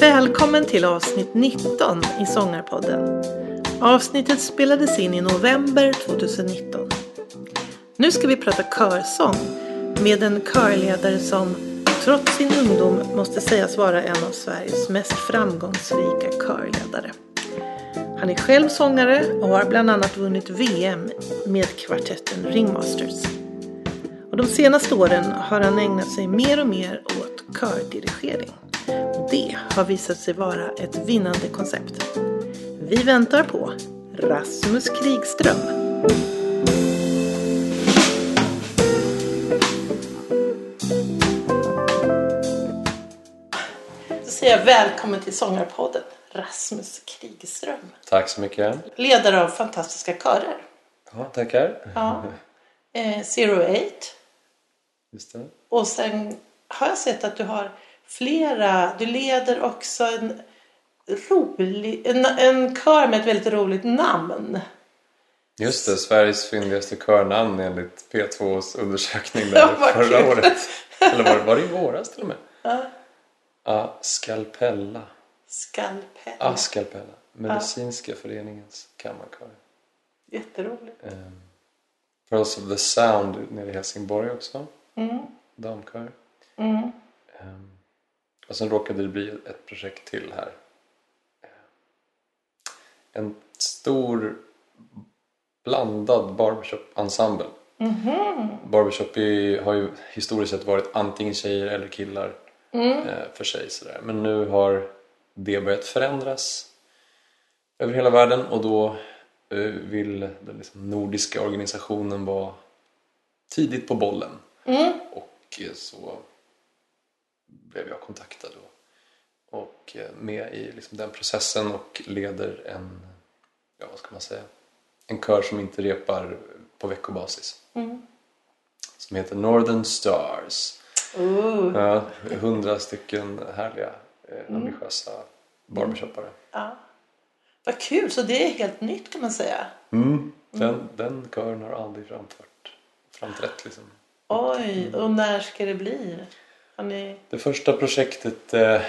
Välkommen till avsnitt 19 i Sångarpodden. Avsnittet spelades in i november 2019. Nu ska vi prata körsång med en körledare som trots sin ungdom måste sägas vara en av Sveriges mest framgångsrika körledare. Han är själv sångare och har bland annat vunnit VM med kvartetten Ringmasters. Och de senaste åren har han ägnat sig mer och mer åt kördirigering. Och det har visat sig vara ett vinnande koncept. Vi väntar på Rasmus Krigström. Då säger jag välkommen till Sångarpodden, Rasmus Krigström. Tack så mycket. Ledare av fantastiska körer. Ja, tackar. Ja. Eh, Zero Eight. Just det. Och sen har jag sett att du har flera. Du leder också en rolig, en, en kör med ett väldigt roligt namn. Just det, Sveriges fyndigaste körnamn enligt P2s undersökning Ja, där vad förra kul. året. Eller var det, var det i våras till och med? Ja. Ja, Skalpella. Skalpell. Ah, Skalpella. Medicinska föreningens kammarkör. Jätteroligt. Um, Pearls of the Sound nere i Helsingborg också. Mm. Damkör. Mm. Ehm, och sen råkade det bli ett projekt till här. Ehm, En stor blandad barbershop-ensemble. Mhm. Barbershop är, har ju historiskt sett varit antingen tjejer eller killar Mm. eh, för sig. Sådär. Men nu har det börjat förändras över hela världen och då eh, vill den liksom nordiska organisationen vara tidigt på bollen. Mm. Och eh, så blev jag kontaktad och, och eh, med i liksom den processen och leder en, ja vad ska man säga, en kör som inte repar på veckobasis. Mm. Som heter Northern Stars. Uh. Ja, hundra stycken härliga, eh, ambitiösa barbershoppare. Ja. Vad kul, så det är helt nytt kan man säga. Mm. Den, den kören har aldrig framfört, framträtt liksom. Oj, och när ska det bli? Ni... Det första projektet eh,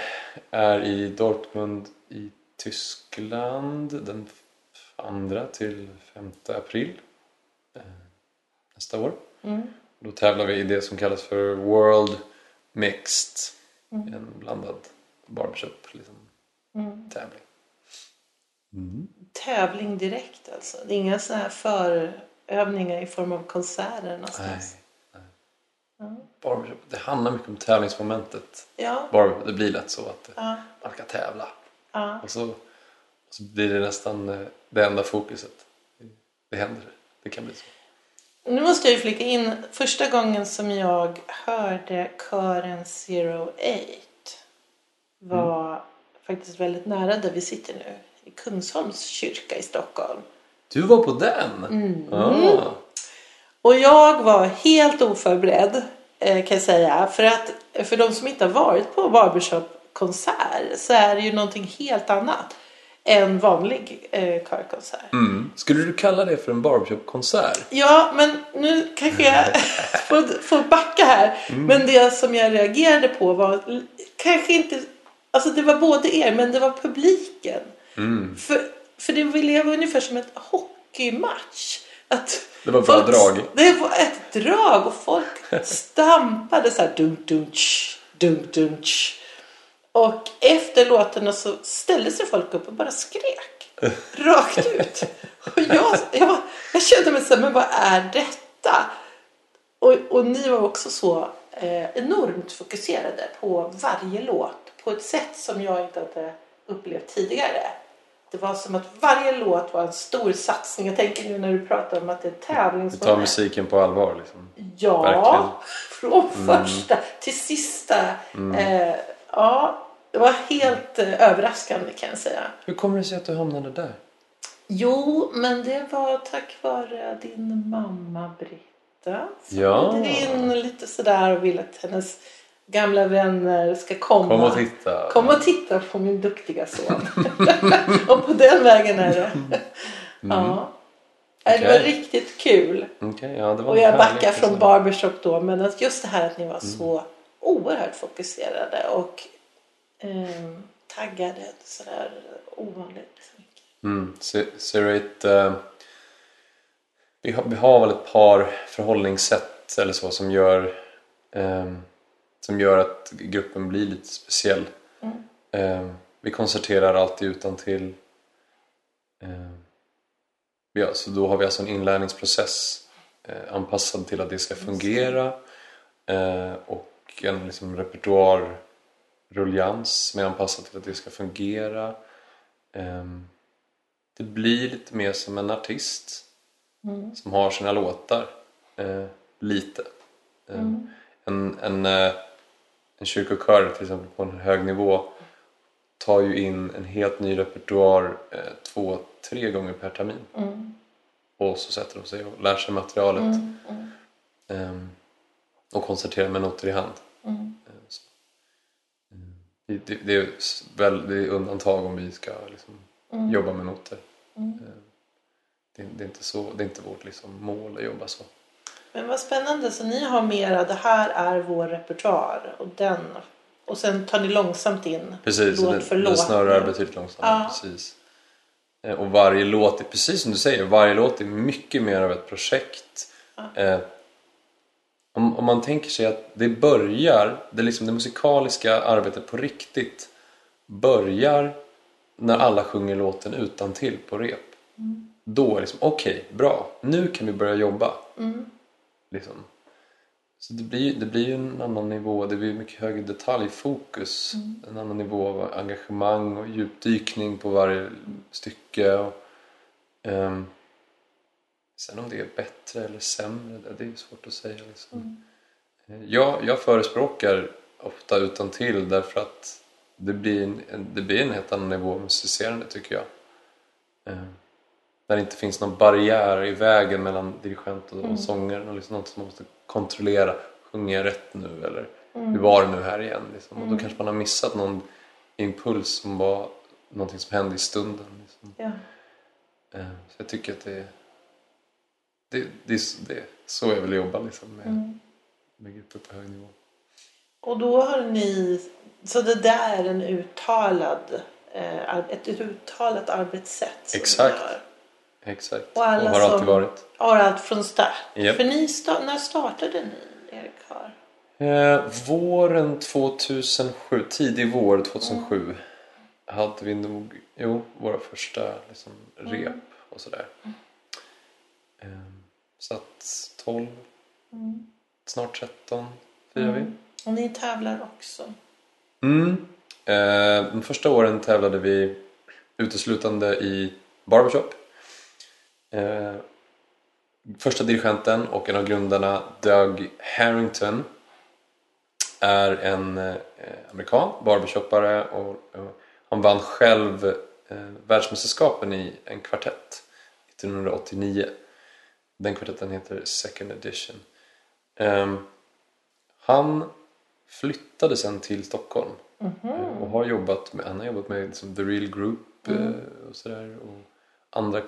är i Dortmund i Tyskland den 2 till 5 april eh, nästa år. Mm. Då tävlar vi i det som kallas för World Mixed. En blandad barbershop liksom, Mm. tävling. Tävling direkt alltså? Det är inga sådana här förövningar i form av konserter Nej. någonstans? nej. Barbershop, det handlar mycket om tävlingsmomentet. Ja. Barbershop, det blir lätt så att Ja. man ska tävla. ja. Och så, och så blir det nästan eh, det enda fokuset. Det, det händer. Det kan bli så. Nu måste jag ju flika in. Första gången som jag hörde kören Zero Eight var faktiskt väldigt nära där vi sitter nu. I Kungsholms kyrka i Stockholm. Du var på den? Mm. Ah. Och jag var helt oförberedd eh, kan jag säga. För att för de som inte har varit på barbershop-konsert så är det ju någonting helt annat än vanlig eh, körkonsert. Mm. Skulle du kalla det för en barbershop-konsert? Ja, men nu kanske jag får, får backa här. Men det som jag reagerade på var kanske inte... Alltså det var både er, men det var publiken. För, för det blev ungefär som ett hockeymatch. Att Det var bra drag. Det var ett drag och folk stampade så här dunk tsch, dunk tsch. Och efter låtarna så ställde sig folk upp och bara skrek. Rakt ut. Och jag, jag, var, jag kände mig så här, men vad är detta? Och, och ni var också så eh, enormt fokuserade på varje låt på ett sätt som jag inte hade upplevt tidigare. Det var som att varje låt var en stor satsning. Jag tänker nu när du pratar om att det är Du tar musiken på allvar liksom. Ja, Verkligen. från första till sista. Eh, ja, det var helt eh, överraskande kan jag säga. Hur kommer det sig att du hamnade där? Jo, men det var tack vare din mamma Britta. Som Ja. bjöd in lite sådär och ville att hennes gamla vänner ska komma. Kom och titta. Kom och titta på min duktiga son. och på den vägen är det. Ja. Nej, Det var riktigt kul. Okej, ja, var Och jag backar från barbershop då. Men att just det här att ni Mm. var så oerhört fokuserade och ehm, taggade sådär ovanligt mycket. Mm. Eh, vi, har, vi har väl ett par förhållningssätt eller så som gör, eh, som gör att gruppen blir lite speciell. Mm. Eh, vi koncerterar alltid utan till. Eh, ja, så då har vi alltså en inlärningsprocess eh, anpassad till att det ska fungera eh, och en liksom, repertoarrullians som är anpassad till att det ska fungera. Ehm, det blir lite mer som en artist Mm. som har sina låtar. Eh, lite. Eh, Mm. En, en, eh, en kyrkokör till exempel på en hög nivå tar ju in en helt ny repertoar eh, två, tre gånger per termin. Mm. Och så sätter de sig och lär sig materialet Mm. Mm. ehm, och koncerterar med noter i hand. Eh. Det, det, är väl, det är undantag om vi ska liksom, Mm. jobba med noter. Mm. Eh, Det, det, är inte så, det är inte vårt liksom, mål att jobba så. Men vad spännande. Så ni har mera, det här är vår repertoar och den. Och sen tar ni långsamt in Precis, låt den, för låt. snurrar betydligt långsammare. Ja. Precis. Eh, Och varje låt, är, precis som du säger, varje låt är mycket mer av ett projekt. Ja. Eh, om, om man tänker sig att det börjar, det, liksom, det musikaliska arbetet på riktigt börjar när alla sjunger låten utan till på rep. Då är det liksom, okej, bra, nu kan vi börja jobba. Mm. Liksom. Så det blir, det blir ju en annan nivå, det blir mycket högre detaljfokus. En annan nivå av engagemang och djupdykning på varje stycke. Och, ehm, sen om det är bättre eller sämre, det- är svårt att säga. Liksom. Eh, Jag, jag förespråkar ofta utan till därför att det blir en, det blir en helt annan nivå av musicerande tycker jag. Eh, Där det inte finns någon barriär i vägen mellan dirigent och, och sångaren och liksom något som man måste kontrollera. Sjunger jag rätt nu eller hur var det nu här igen? Liksom. Och då kanske man har missat någon impuls som var någonting som hände i stunden. Liksom. Ja. Eh, Så jag tycker att det, det, det, är- det så jag vill jobba liksom, med, Mm. med grupper på hög nivå. Och då har ni, så det där är en uttalad, eh, ett uttalat arbetssätt som Exakt. Exakt, Och alla har alltid varit. Har allt från start. Japp. För ni, sta- när startade ni er kör? Eh, våren 2007, tidig vår 2007 hade vi nog, jo, våra första liksom, rep och sådär. Eh, så att 12, snart 13 firar vi. Och ni tävlar också. Mm. Eh, de första åren tävlade vi uteslutande i barbershop. Eh, första dirigenten och en av grundarna, Doug Harrington, är en eh, amerikan, barbershoppare och eh, han vann själv eh, världsmästerskapen i en kvartett 1989. Den kvartetten heter Second Edition. Ehm, han flyttade sen till Stockholm eh, och har jobbat med, han har jobbat med liksom, The Real Group eh, och sådär och andra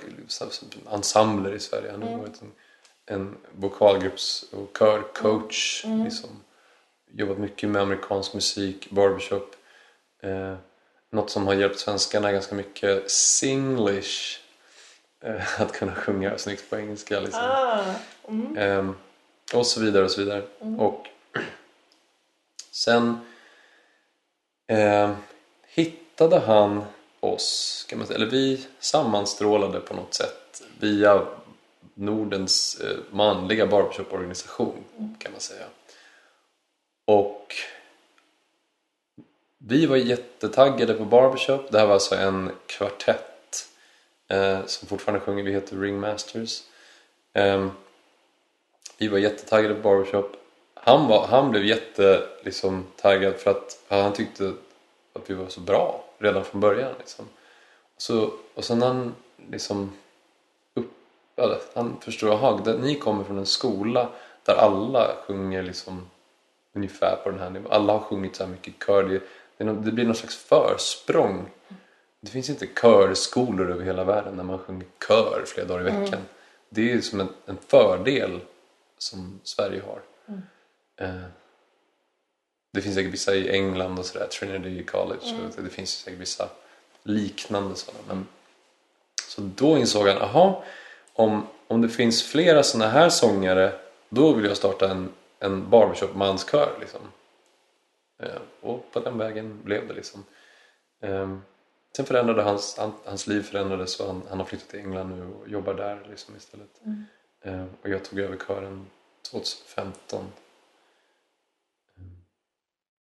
ensembler i Sverige. Han har varit en, en vokalgrupps och körcoach. Liksom, jobbat mycket med amerikansk musik, barbershop. Eh, något som har hjälpt svenskarna ganska mycket, singlish. Eh, att kunna sjunga snyggt på engelska. Liksom. Ah, mm. Ehm, och så vidare och så vidare. Och sen ehm, hittade han oss, kan man säga, eller vi sammanstrålade på något sätt via Nordens eh, manliga barbershop-organisation kan man säga. Och vi var jättetaggade på barbershop. Det här var alltså en kvartett eh, som fortfarande sjunger. Vi heter Ringmasters. Ehm, vi var jättetaggade på barbershop. Han, var, han blev jätte liksom, taggad för att han tyckte att vi var så bra redan från början. Liksom. Så, och sen han liksom upp, eller, han förstod, jaha, ni kommer från en skola där alla sjunger liksom ungefär på den här nivån. Alla har sjungit så här mycket kör. Det, det, det blir någon slags försprång det finns inte körskolor över hela världen där man sjunger kör flera dagar i veckan. Det är som en, en fördel som Sverige har. Eh, det finns säkert vissa i England och sådär, Trinity College. Och det finns säkert vissa liknande sådana. Men, så då insåg han, aha, om, om det finns flera sådana här sångare då vill jag starta en, en barbershop-manskör. Liksom. Eh, och på den vägen blev det. liksom. Eh, sen förändrade hans, han, hans liv förändrades och han, han har flyttat till England nu och jobbar där liksom istället. Eh, och jag tog över kören 2015.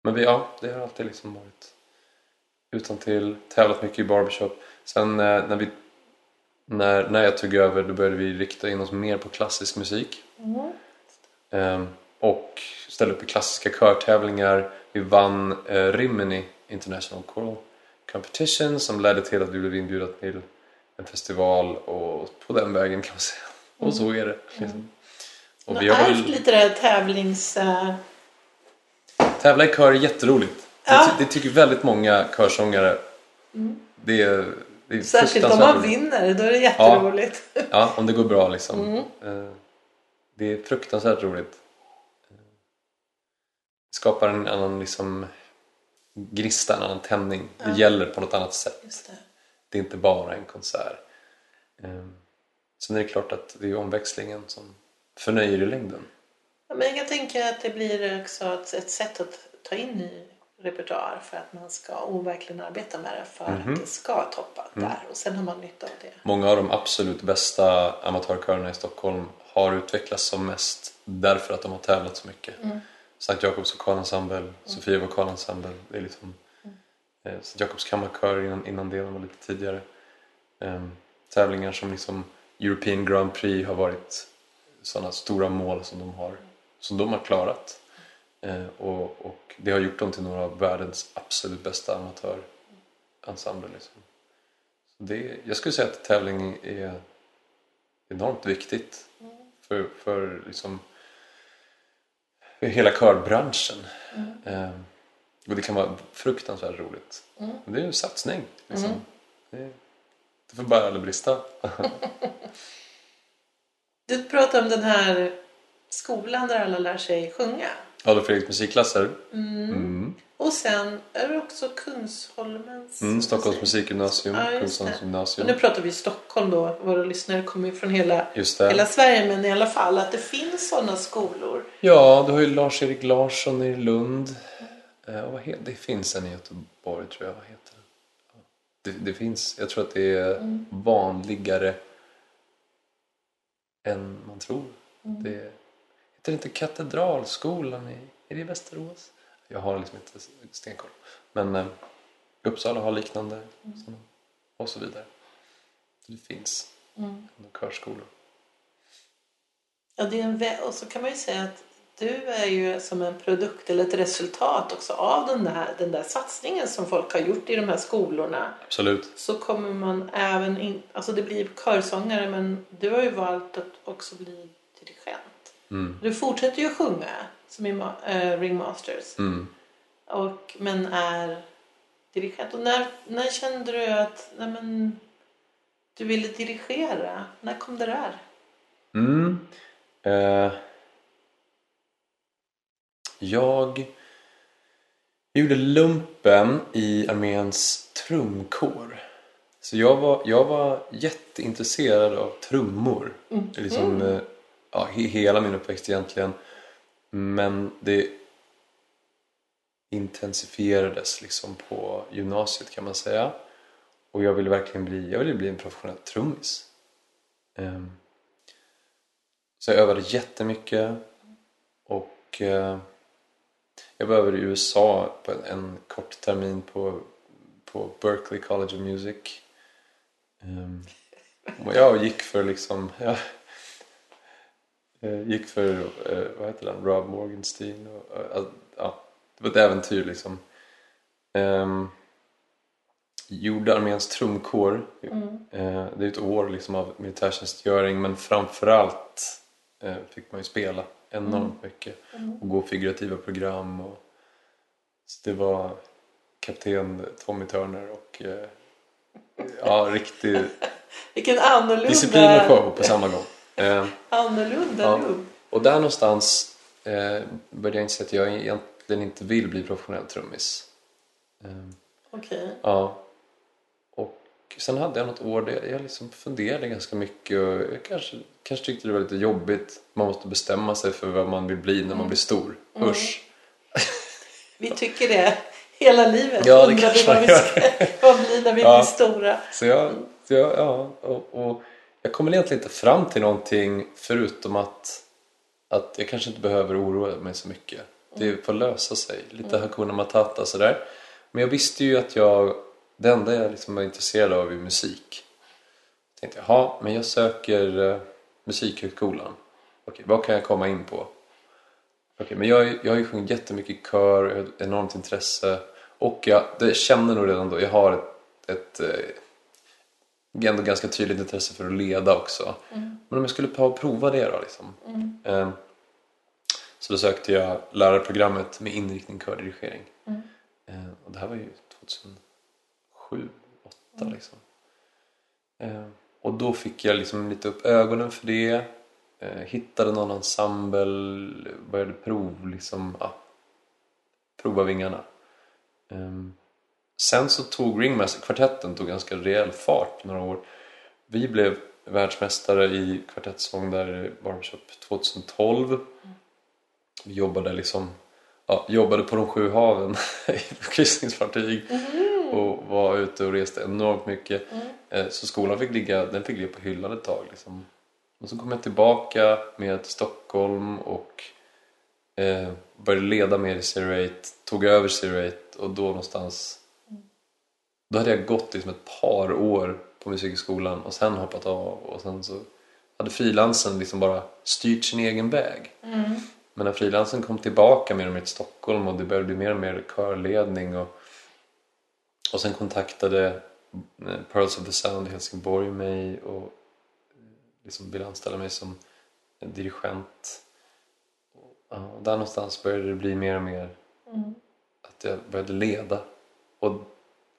Men vi, ja, det har alltid liksom varit utan till tävlat mycket i barbershop. Sen eh, när, vi, när, när jag tog över då började vi rikta in oss mer på klassisk musik. Ehm, och ställa upp i klassiska körtävlingar. Vi vann eh, Rimini International Choral Competition som ledde till att vi blev inbjudna till en festival och på den vägen kan man säga. Och så är det. Liksom. Och Och vi har väl, lite det tävlings... eh, tävla i kör är jätteroligt. Ja. Det, det tycker väldigt många körsångare. Det är, det är Särskilt om man vinner, då är det jätteroligt. Ja, om det går bra liksom. Mm. Eh, Det är fruktansvärt roligt. Eh, Det skapar en annan liksom grista, en annan tändning. Det gäller på något annat sätt. Det. Det är inte bara en konsert. Eh, Sen är det klart att det är omväxlingen som förnöjer i längden. Ja, men jag kan tänka att det blir också ett, ett sätt att ta in ny repertoar för att man ska och verkligen arbeta med det för Mhm. att det ska toppa Mm. där och sen har man nytta av det. Många av de absolut bästa amatörkörerna i Stockholm har utvecklats som mest därför att de har tävlat så mycket. Sankt Jakobs vokalensemble, Sofia vokalensemble, det är liksom eh, Sankt Jakobs kammarkör innan, innan det, de var lite tidigare. Ehm, tävlingar som liksom European Grand Prix har varit sådana stora mål som de har, som de har klarat. Eh, och, och det har gjort dem till några av världens absolut bästa amatörensembler. Liksom. Så det, jag skulle säga att tävling är enormt viktigt för, för, liksom, för hela körbranschen. Eh, och det kan vara fruktansvärt roligt. Men det är en satsning. Liksom. Det, det får bara aldrig brista. Du pratar om den här skolan där alla lär sig sjunga. Adolf Fredriks musikklasser. Mm. Och sen är det också Kungsholmens Mm, Stockholms musik. musikgymnasium, Ja, Kungsholms det. Och nu pratar vi Stockholm då. Våra lyssnare kommer ju från hela, det. hela Sverige. Men i alla fall att det finns sådana skolor. Ja, du har ju Lars-Erik Larsson i Lund. Eh, och vad heter, det finns en i Göteborg tror jag. Vad heter? Ja, Det, det finns. Jag tror att det är vanligare än man tror. Det heter det inte Katedralskolan i, är det i Västerås? Jag har liksom inte stenkoll. Men eh, Uppsala har liknande såna, och så vidare. Det finns ändå körskolor. Ja, det är en och så kan man ju säga att du är ju som en produkt eller ett resultat också av den där, den där satsningen som folk har gjort i de här skolorna. Absolut. Så kommer man även in, alltså det blir körsångare men du har ju valt att också bli dirigent. Mm. Du fortsätter ju att sjunga som i äh, Ringmasters. Mm. Och, men är dirigent. Och när, när kände du att nej men, du ville dirigera? När kom det där? Mm. Eh, jag gjorde lumpen i arméns trumkår. Så jag var, jag var jätteintresserad av trummor. Liksom, eh, ja, hela min uppväxt egentligen. Men det intensifierades liksom på gymnasiet kan man säga. Och jag ville verkligen bli, jag ville bli en professionell trummis. Ehm, så jag övade jättemycket och eh, jag var över i USA på en, kort termin på, på Berkeley College of Music. Ehm, och jag gick för liksom, jag gick för, eh, vad heter den, Rob Morgenstein. Och, eh, ja, det var ett äventyr liksom. Um, gjorde arméns trumkår. Eh, det är ett år liksom av militärtjänstgöring men framförallt eh, fick man ju spela enormt mycket och gå figurativa program. Och, så det var kapten Tommy Turner och eh, ja, riktig Vilken annorlunda, disciplin och show på samma gång. Eh, annorlunda Ja. rum. och där någonstans eh, började jag inse att jag egentligen inte vill bli professionell trummis. Eh, Okej. Ja. Och sen hade jag något år där jag liksom funderade ganska mycket och jag kanske, kanske tyckte det var lite jobbigt. Man måste bestämma sig för vad man vill bli när man blir stor. Usch! Vi tycker det hela livet. Ja, det vi kanske man ska vad blir när vi Ja. blir stora. Så jag, så jag, ja, och, och jag kommer egentligen inte fram till någonting förutom att, att jag kanske inte behöver oroa mig så mycket. Det får lösa sig. Lite Hakuna Matata sådär. Men jag visste ju att jag, det enda jag liksom var intresserad av är musik. Jag tänkte, jaha, men jag söker uh, Musikhögskolan. Okej, vad kan jag komma in på? Okej, men jag, jag har ju sjungit jättemycket i kör, jag har ett enormt intresse och jag det känner nog redan då, jag har ett, ett eh, ändå ganska tydligt intresse för att leda också. Men om jag skulle prova det då liksom. Eh, så då sökte jag lärarprogrammet med inriktning kördirigering. Eh, och det här var ju 2007, 2008 liksom. Eh, och då fick jag liksom lite upp ögonen för det. Hittade någon ensemble, började prov, liksom, ja, prova vingarna. Sen så tog Ringmaster-kvartetten tog ganska rejäl fart några år. Vi blev världsmästare i kvartettsång där i Barbershop 2012. Vi jobbade liksom ja, jobbade på de sju haven i kryssningsfartyg och var ute och reste enormt mycket. Eh, Så skolan fick ligga, den fick ligga på hyllan ett tag. Liksom. Och så kom jag tillbaka med till Stockholm och eh, började leda mer i Zero-Eight, tog över Zero-Eight och då någonstans då hade jag gått liksom ett par år på musikhögskolan och sen hoppat av och sen så hade frilansen liksom bara styrt sin egen väg. Men när frilansen kom tillbaka mer och mer till Stockholm och det började bli mer och mer körledning och, och sen kontaktade eh, Pearls of the Sound i Helsingborg mig och liksom ville anställa mig som dirigent. Och, ja, där någonstans började det bli mer och mer att jag började leda och,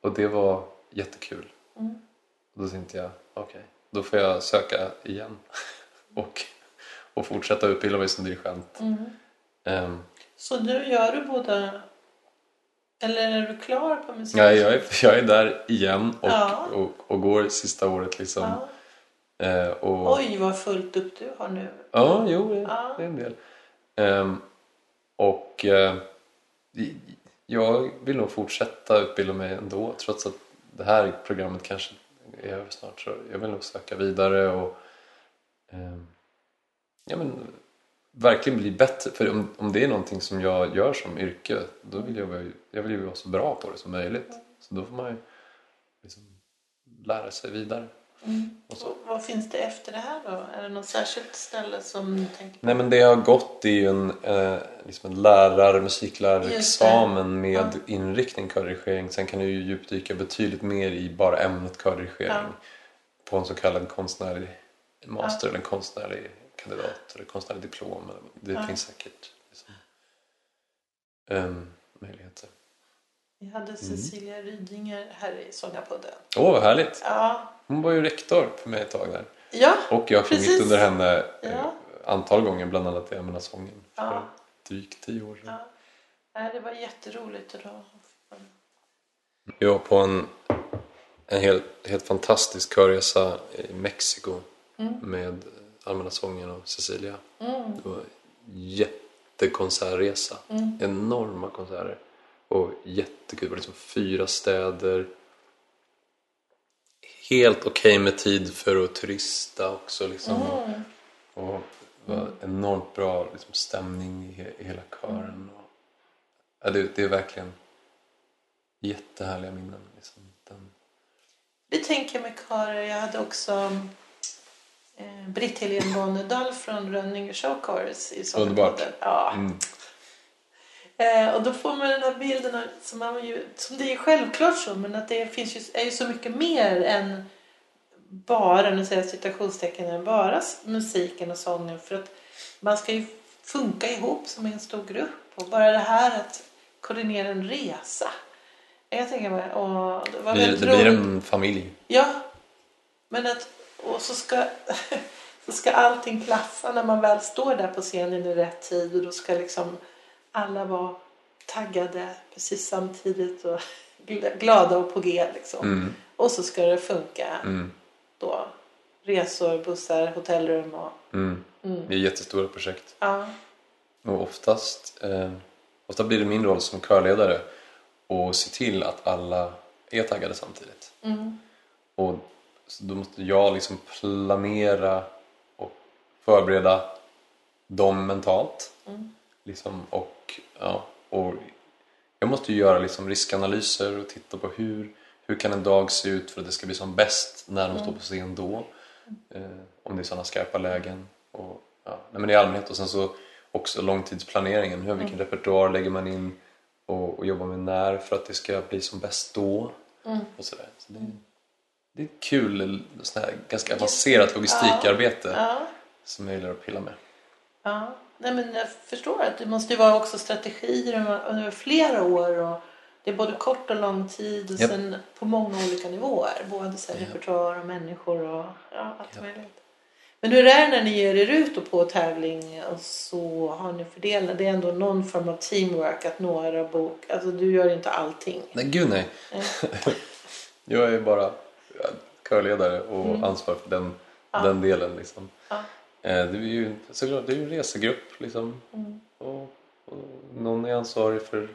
och det var jättekul. Och då tänkte jag, okej, då får jag söka igen och, och fortsätta utbilda mig som dirigent. Ehm, Så nu gör du båda... Eller är du klar på musik? ja, jag, är, jag är där igen och, Ja. och, och går sista året liksom. Ja. Eh, och, Oj, vad fullt upp du har nu. Ja, jo, det, Ja. det är en del. Ehm, och eh, jag vill nog fortsätta utbilda mig ändå trots att det här programmet kanske är över snart. Så jag vill nog söka vidare och eh, ja, men, verkligen bli bättre. För om, om det är någonting som jag gör som yrke då vill jag, jag vill ju vara så bra på det som möjligt. Så då får man ju liksom lära sig vidare. Och vad finns det efter det här då? Är det något särskilt ställe som du tänker på? Nej men det jag har gått är ju en, eh, liksom en lärar, musiklärarexamen med inriktning kördirigering. Sen kan du ju djupdyka betydligt mer i bara ämnet kördirigering. Ja. På en så kallad konstnärlig master eller en konstnärlig kandidat eller konstnärlig diplom. Det Ja. finns säkert liksom, ehm, möjligheter. Vi hade Cecilia Rydinger här i Sångarpodden. Åh vad härligt! Ja, Hon var ju rektor för mig ett tag där. ja, Och jag har sjungit Precis. under henne eh, Ja. antal gånger, bland annat i Allmänna sången för Ja. drygt tio år sedan. ja. Det var jätteroligt idag. Jag var på en, en helt, helt fantastisk körresa i Mexiko med Allmänna sången och Cecilia. Det var en jättekonsertresa. Enorma konserter. Och jättekul. Det var liksom fyra städer. Helt okej med tid för att turista också. Liksom. Och det var enormt bra liksom, stämning i, he- i hela kören. Och, ja, det, det är verkligen jättehärliga minnen. Liksom. Den, Det tänker jag med körer. Jag hade också eh, Britt Helene Bonnedal från Rönninge Show Chorus i Underbart. Ja. mm. Eh, och då får man den här bilden av- som, man ju, som det är självklart så, men att det finns ju, är ju så mycket mer än bara, nu säger jag citationstecken, än bara musiken och sången. För att man ska ju funka ihop som en stor grupp. Och bara det här att koordinera en resa Jag tänker mig. Och det var blir, väldigt det blir en familj. Ja, men att... Och så ska, så ska allting klaffa när man väl står där på scenen i rätt tid och då ska liksom alla vara taggade precis samtidigt och gl- glada och på G liksom. Mm, Och så ska det funka mm, då. Resor, bussar, hotellrum och... mm. Mm. Det är jättestora projekt. Ja. Och oftast, eh, ofta blir det min roll som körledare att se till att alla är taggade samtidigt. Mm. Och så då måste jag liksom planera och förbereda dem mentalt. Mm. Liksom, och, ja, och jag måste ju göra liksom riskanalyser och titta på hur, hur kan en dag se ut för att det ska bli som bäst när de står på scen då. Eh, om det är sådana skarpa lägen. Och, ja, nej, men i allmänhet och sen så också långtidsplaneringen. Hur, vilken repertoar lägger man in och, och jobbar med när för att det ska bli som bäst då. Mm. Och sådär. Så det, det är ett kul, sån här, ganska avancerat logistikarbete Ja. som jag gillar att pilla med. Ja, nej men jag förstår att det måste ju vara också strategier under flera år och det är både kort och lång tid och Japp. sen på många olika nivåer. Både så här Japp. repertoar och människor och ja, allt Japp. möjligt. Men hur är det när ni ger er ut på tävling och så har ni fördelat? Det är ändå någon form av teamwork att några bok. Alltså du gör inte allting. Nej, gud nej. Jag är bara körledare och Mm. ansvarar för den, Ja. den delen. Liksom. Ja. Eh, Det är ju såklart, det är en resegrupp liksom. Mm. Och, och någon är ansvarig för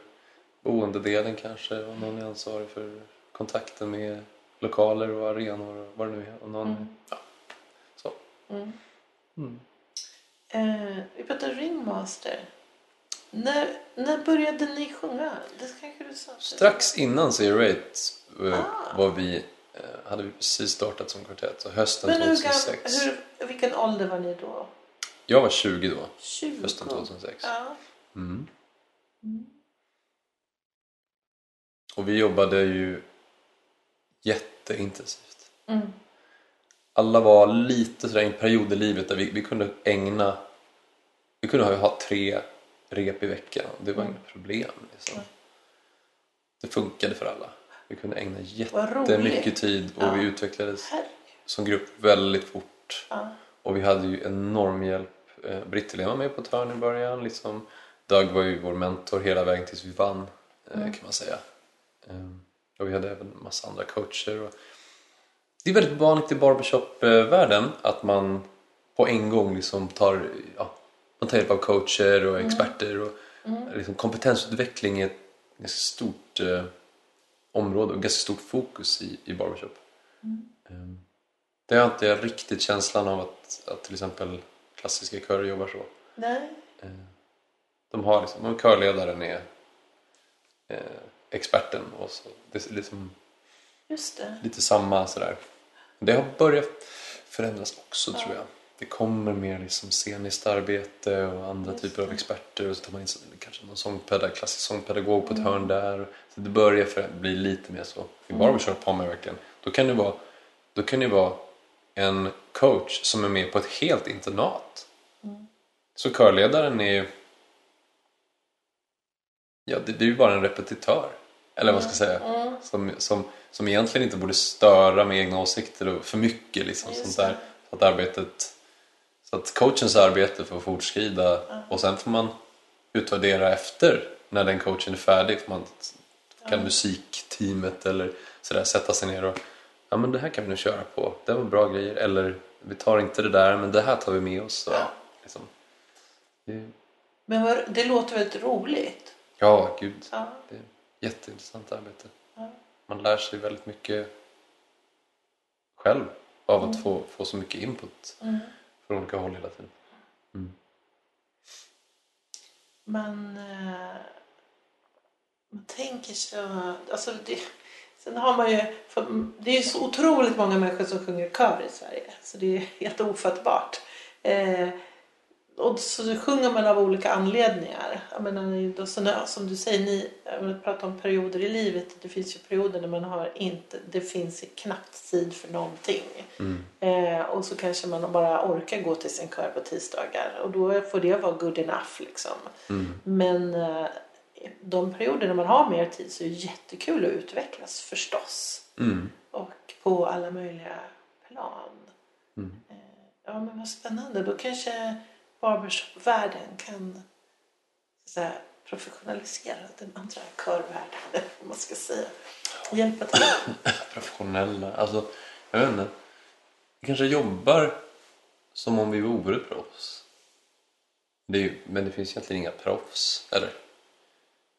boendedelen kanske och någon är ansvarig för kontakten med lokaler och arenor och vad det nu är. Och någon, Mm. ja, så. Mm. Mm. Eh, vi pratar ringmaster. När, när började ni sjunga? Det kanske du sa? Strax innan Zero Rate eh, Ah. var vi, hade vi precis startat som kvartett, så hösten Men hur 2006. gam, hur, vilken ålder var ni då? Jag var 20 då, 20? hösten 2006. Ja. Mm. Mm. Och vi jobbade ju jätteintensivt. Mm. Alla var lite sådär i en period i livet där vi, vi kunde ägna vi kunde ha, ha tre rep i veckan. Det var Mm. inga problem. Liksom. Nej. Det funkade för alla. Vi kunde ägna jättemycket tid och Ja. vi utvecklades Herregud. som grupp väldigt fort. Ja. Och vi hade ju enorm hjälp. Eh, Britt-Helén var med på ett hörn i början. Liksom. Doug var ju vår mentor hela vägen tills vi vann eh, Mm. kan man säga. Eh, Och vi hade även en massa andra coacher. Det är väldigt vanligt i barbershop-världen att man på en gång liksom tar, ja, man tar hjälp av coacher och experter. Och Mm. liksom kompetensutveckling är ett stort eh, område och ganska stort fokus i, i barbershop. Mm. Det har inte riktigt känslan av att, att till exempel klassiska körer jobbar så. Nej. Eh, de har liksom, körledaren är eh, experten och så. Det är liksom Just det. lite samma sådär. Det har börjat förändras också Ja. tror jag. Det kommer mer liksom sceniskt arbete och andra Just typer av experter och så tar man in kanske någon sångpedagog, klassisk sångpedagog på ett Mm. hörn där. Så det börjar för, bli lite mer så. I Mm. barbershop har man verkligen, då kan det vara, då kan det vara en coach som är med på ett helt internat. Mm. Så körledaren är ju Ja, det, det är ju bara en repetitör. Eller vad ska jag säga? Mm. Som, som, som egentligen inte borde störa med egna åsikter och för mycket liksom, Just sånt där. Så att arbetet så att coachens arbete får fortskrida Ja. och sen får man utvärdera efter när den coachen är färdig. Får man, kan Ja. musikteamet eller sådär sätta sig ner och ja men det här kan vi nu köra på. Det var bra grejer. Eller vi tar inte det där men det här tar vi med oss. Och, Ja. liksom. det, Men vad, det låter väldigt roligt. ja, gud. Ja. Det är jätteintressant arbete. Ja. Man lär sig väldigt mycket själv av att Mm. få, få så mycket input Mm. Från olika håll hela tiden. Mm. Man, eh, man tänker så... Alltså det, sen har man ju... Det är ju så otroligt många människor som sjunger kör i Sverige. Så det är helt ofattbart. Och så sjunger man av olika anledningar. Jag menar, då, så som du säger, ni pratar om perioder i livet. Det finns ju perioder när man har inte... Det finns knappt tid för någonting. Mm. Eh, och så kanske man bara orkar gå till sin kör på tisdagar. Och då får det vara good enough liksom. Mm. Men eh, de perioder när man har mer tid så är det jättekul att utvecklas förstås. Mm. Och på alla möjliga plan. Mm. Eh, Ja men vad spännande. Då kanske barbershop-världen kan så här, professionalisera den andra körvärlden. vad man ska säga. Hjälpa till. Professionella. Alltså, jag vet inte. Vi kanske jobbar som om vi vore proffs. Det är ju, men det finns egentligen inga proffs, eller?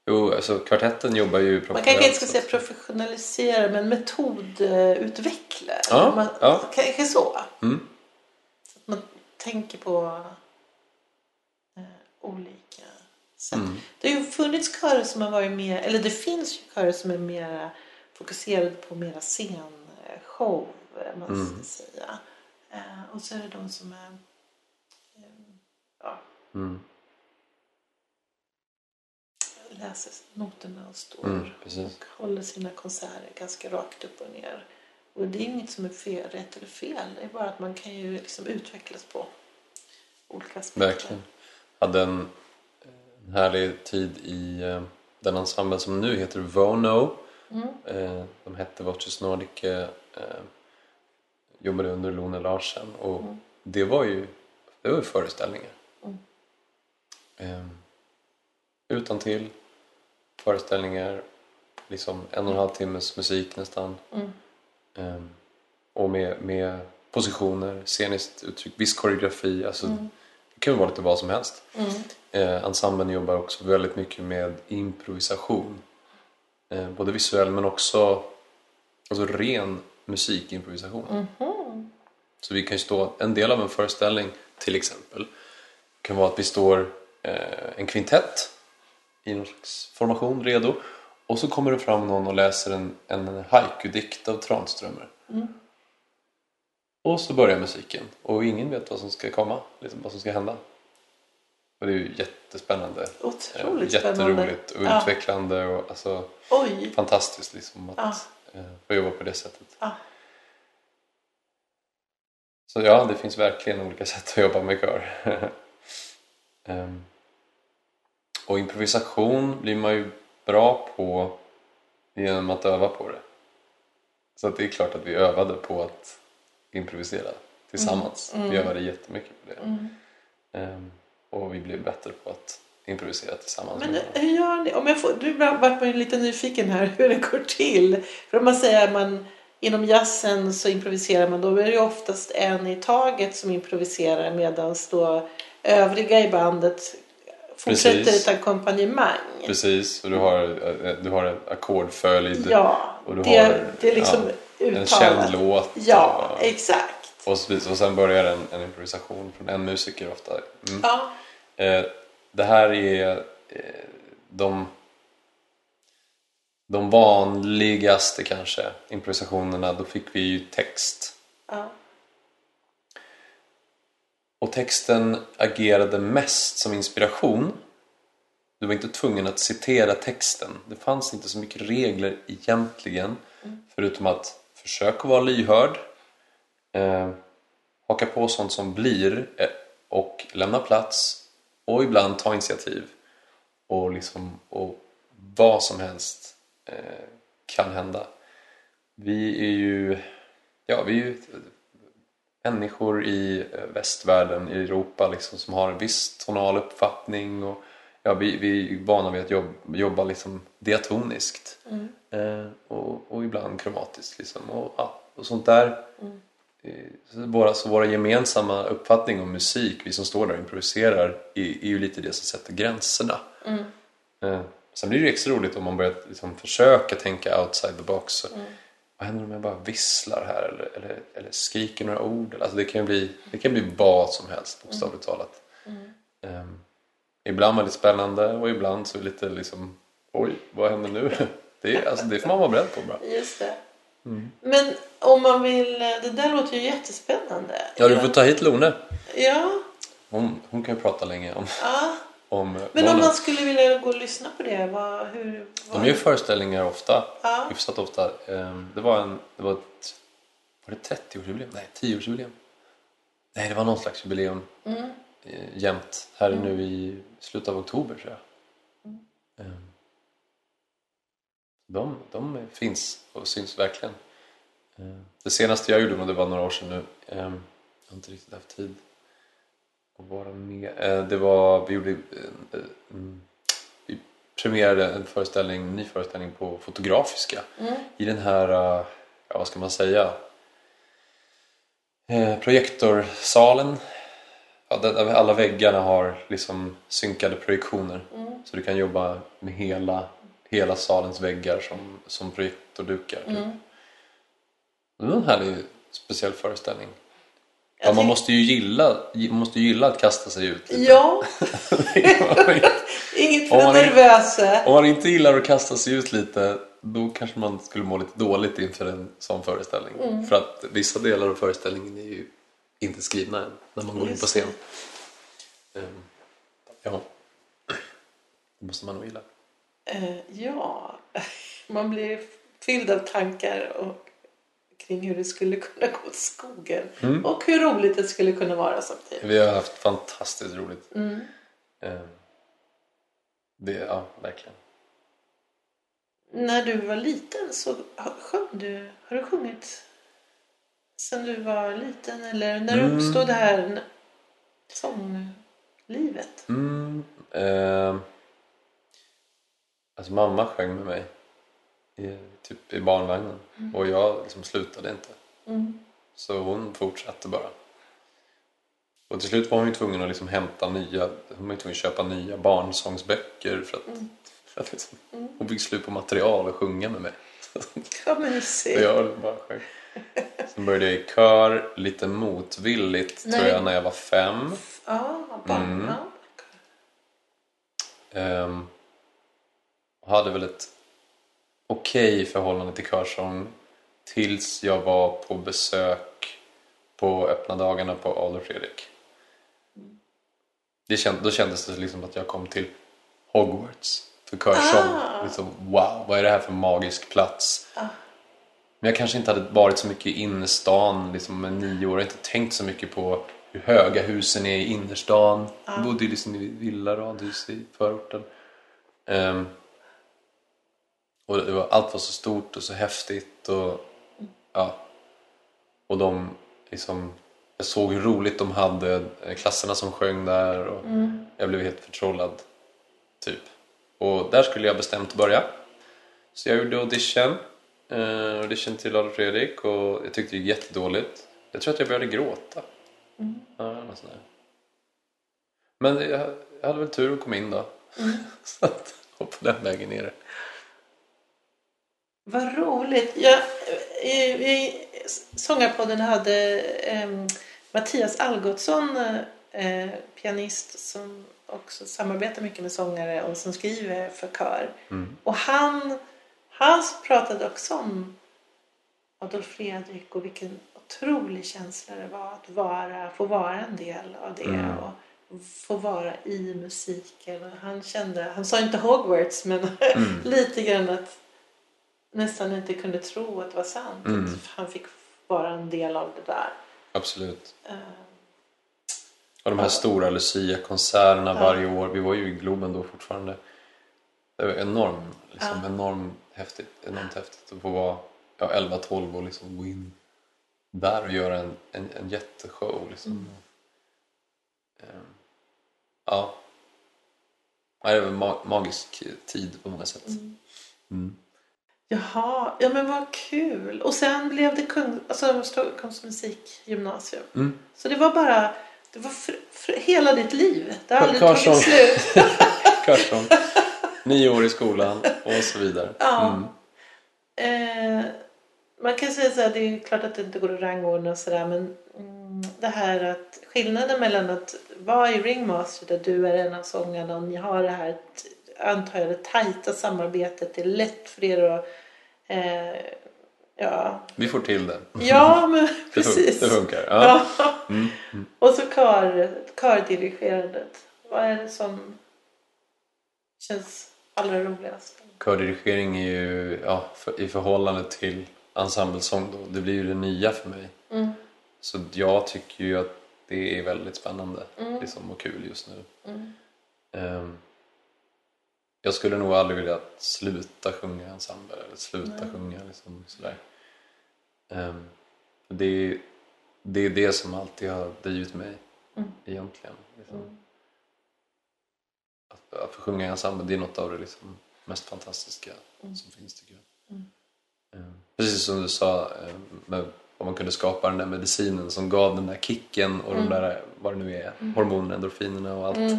Jo, alltså kvartetten jobbar ju Man professionellt. kanske inte ska säga professionalisera men metodutveckla. Ja, man, ja. Kanske så. Mm. Så att man tänker på olika sätt. Mm. Det har ju funnits körer som har varit mer, eller det finns ju körer som är mer fokuserade på mera scenshow, eh, man Mm. ska säga. Eh, och så är det de som är eh, ja, Mm. läser noterna och står Mm, och håller sina konserter ganska rakt upp och ner. Och det är inget som är fel, rätt eller fel. Det är bara att man kan ju liksom utvecklas på olika aspekter. Verkligen. Hade en, en härlig tid i eh, den ensemble som nu heter Vono. Mm. Eh, de hette Voces Nordic. Eh, eh, jobbade under Lone Larsen. Och Mm. det var ju det var ju föreställningar. Mm. Eh, utan till föreställningar. Liksom en och en halv timmes musik nästan. Mm. Eh, och med, med positioner, sceniskt uttryck, viss koreografi. Alltså, Mm. Kan vara lite vad som helst. Mm. Eh, ensemblen jobbar också väldigt mycket med improvisation. Eh, både visuell men också alltså ren musikimprovisation. Mhm. Så vi kan ju stå, en del av en föreställning till exempel kan vara att vi står eh, en kvintett i någon slags formation redo och så kommer det fram någon och läser en, en haiku-dikt av Tranströmer. Mm. Och så börjar musiken och ingen vet vad som ska komma, liksom vad som ska hända. Och det är ju jättespännande. Eh, Otroligt spännande. Jätteroligt och Ja. utvecklande och alltså, Oj. fantastiskt liksom att eh, få jobba på det sättet. Ja. Så ja, det finns verkligen olika sätt att jobba med kör. Ehm, och improvisation blir man ju bra på genom att öva på det. Så att det är klart att vi övade på att improvisera tillsammans. Mm. Vi övade jättemycket på det. Mm. Ehm, och vi blev bättre på att improvisera tillsammans. Men med hur gör ni? Om jag får, du vart man ju lite nyfiken här hur det går till. För om man säger att man inom jazzen så improviserar man då är det ju oftast en i taget som improviserar medan då övriga i bandet fortsätter Precis. ett ackompanjemang. Precis, och du har, eh, du har en ackordföljd Ja, och du det, har, det är liksom en uttalat. känd låt. Ja, och, exakt. och, och sen börjar en, en improvisation från en musiker ofta. Mm. Ja. Eh, det här är eh, de, de vanligaste kanske improvisationerna. Då fick vi ju text. Ja. Och texten agerade mest som inspiration. Du var inte tvungen att citera texten. Det fanns inte så mycket regler egentligen. Förutom att Försök att vara lyhörd. Eh, haka på sånt som blir eh, och lämna plats. Och ibland ta initiativ. Och, liksom, och vad som helst eh, kan hända. Vi är ju, ja, vi är ju människor i eh, västvärlden, i Europa liksom, som har en viss tonal uppfattning och ja, vi, vi är vana vid att jobba, jobba liksom diatoniskt eh, och, och ibland kromatiskt liksom, och, ja, och sånt där. Eh, Så våra, så våra gemensamma uppfattning om musik, vi som står där och improviserar, är, är ju lite det som sätter gränserna. Eh, Sen blir det ju extra roligt om man börjar liksom försöka tänka outside the box. Vad händer om jag bara visslar här eller, eller, eller skriker några ord? Alltså det, kan bli, det kan bli vad som helst bokstavligt talat. Ehm, ibland väldigt spännande och ibland så lite liksom oj, vad händer nu? Det, är, alltså, det får man vara beredd på bara. Just det. Mm. Men om man vill, det där låter ju jättespännande. Ja, du får ta hit Lone. Ja, Hon, hon kan ju prata länge om, ja. om Men om man skulle vilja gå och lyssna på det, vad, hur? Vad? De gör föreställningar ofta. Ja. Hyfsat ofta. Ehm, Det var, en, det var ett var det 30-årsjubileum? Nej, 10-årsjubileum. Nej, det var någon slags jubileum Mm. Eh, jämt. Här är nu i slutet av oktober tror jag. Ehm, de, de finns och syns verkligen. Eh, Det senaste jag gjorde, men det var några år sedan nu, eh, jag har inte riktigt haft tid att vara med. Eh, Det var, vi gjorde, eh, mm, vi premierade en föreställning, en ny föreställning på Fotografiska i den här, ja vad ska man säga, projektorsalen. Ja, alla väggarna har liksom synkade projektioner. Så du kan jobba med hela, hela salens väggar som, som projektordukar. Typ. Det var en härlig speciell föreställning. Ja, man måste ju gilla, måste gilla att kasta sig ut lite. Ja, inget för den nervösa. Om man inte gillar att kasta sig ut lite då kanske man skulle må lite dåligt inför en sån föreställning. Mm. För att vissa delar av föreställningen är ju inte skrivna än när man går in på scen. Ehm, ja, det måste man nog gilla. Eh, ja, man blir fylld av tankar och kring hur det skulle kunna gå åt skogen. Mm. Och hur roligt det skulle kunna vara samtidigt. Vi har haft fantastiskt roligt. Mm. Ehm, det, ja, verkligen. När du var liten så sjöng du, har du sjungit sen du var liten eller när Mm. uppstod det här sånglivet? Mm, ehm, alltså mamma sjöng med mig i, typ i barnvagnen och jag liksom slutade inte. Mm. Så hon fortsatte bara. Och till slut var hon ju tvungen att liksom hämta nya, hon var ju tvungen att köpa nya barnsångsböcker för att, för att liksom, hon fick slut på material att sjunga med mig. Vad mysigt. jag bara sjöng. Sen började jag i kör lite motvilligt tror Nej. jag när jag var fem. Ja, barn. Mm. Och hade väl ett okej förhållande till körsång tills jag var på besök på öppna dagarna på Adolf Fredrik. Det känd, då kändes det liksom att jag kom till Hogwarts för körsång. Ah. Liksom, wow, vad är det här för magisk plats? Ah. Men jag kanske inte hade varit så mycket i innerstan liksom, med nio år. Jag inte tänkt så mycket på hur höga husen är i innerstan. Jag bodde ju liksom i villaradhus i förorten. Ehm, och det var, allt var så stort och så häftigt. Och, ja. och de liksom, jag såg hur roligt de hade, eh, klasserna som sjöng där. Och Jag blev helt förtrollad. Typ. Och där skulle jag bestämt börja. Så jag gjorde audition. Eh, audition till Adolf Fredrik och jag tyckte det gick jättedåligt. Jag tror att jag började gråta. Ja, något. Men jag, jag hade väl tur att komma in då. Så att, och på den vägen ner. Vad roligt. Jag, i, i Sångarpodden hade em, Mattias Algotsson, eh, pianist som också samarbetar mycket med sångare och som skriver för kör. Mm. Och han, han pratade också om Adolf Fredrik och vilken otrolig känsla det var att vara, få vara en del av det. Mm. Och få vara i musiken. Och han kände, han sa inte Hogwarts men Mm. lite grann att nästan inte kunde tro att det var sant. Mm. Att han fick vara en del av det där. Absolut. Eh, Och de här stora Lucia-konserterna Ja. varje år. Vi var ju i Globen då fortfarande. Det var enormt, liksom, Ja. enormt häftigt. Enormt häftigt att få vara ja, 11-12 och liksom gå in där och göra en, en, en jätteshow. Liksom. Mm. Ehm, ja. Det var en ma- magisk tid på många sätt. Mm. Jaha, ja men vad kul. Och sen blev det Kung, alltså, Stockholms musikgymnasium. Mm. Så det var bara, det var hela ditt liv. Det har aldrig tagit slut. Nio år i skolan och så vidare. Ja. Mm. Eh, man kan säga så här, det är klart att det inte går att rangordna och sådär men mm, det här att skillnaden mellan att vara i Ringmaster där du är en av sångarna och ni har det här antar jag det tajta samarbetet. Det är lätt för er att eh, ja, Vi får till det. ja men precis. det funkar. Ja. Ja. Mm. Och så kör, kördirigerandet. Vad är det som känns allra roligast? Kördirigering är ju ja, för, i förhållande till ensemblesång då, det blir ju det nya för mig. Mm. Så jag tycker ju att det är väldigt spännande Mm. liksom, och kul just nu. Mm. Ehm, jag skulle nog aldrig vilja sluta sjunga ensemble eller sluta Nej. sjunga liksom sådär. Ehm, det, är, det är det som alltid har drivit mig Mm. egentligen. Liksom. Mm. Att, att få sjunga i ensemble det är något av det liksom mest fantastiska Mm. som finns tycker jag. Mm. Ehm, precis som du sa, eh, med om man kunde skapa den där medicinen som gav den där kicken och Mm. de där, vad det nu är, hormonerna, endorfinerna och allt, Mm.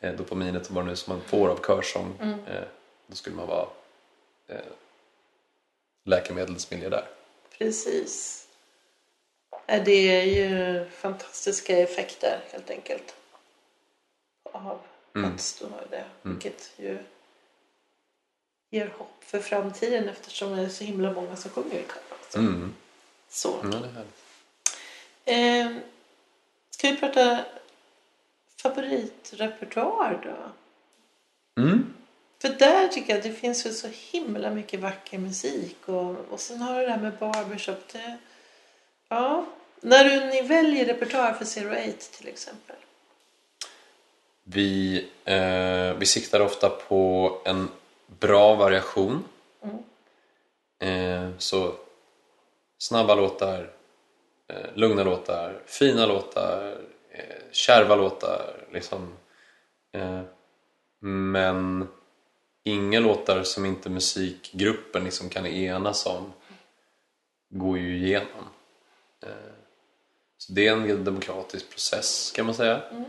eh, dopaminet och vad det nu är som man får av körsång. Mm. Eh, då skulle man vara eh, läkemedelsmiljardär. Precis. Ja, Det är ju fantastiska effekter helt enkelt. Av Mm. att stå där. Vilket ju ger hopp för framtiden eftersom det är så himla många som sjunger i kör också. Mm. Så. Ja, det är. Eh, ska vi prata favoritrepertoar då? Mm. För där tycker jag att det finns ju så himla mycket vacker musik. Och, och sen har du det där med barbershop. Det, ja. När du, ni väljer repertoar för Zero Eight till exempel. Vi, eh, vi siktar ofta på en bra variation. Mm. Eh, så snabba låtar, eh, lugna låtar, fina låtar, eh, kärva låtar. Liksom. Eh, men inga låtar som inte musikgruppen liksom kan enas om går ju igenom. Eh, så det är en demokratisk process kan man säga. Mm.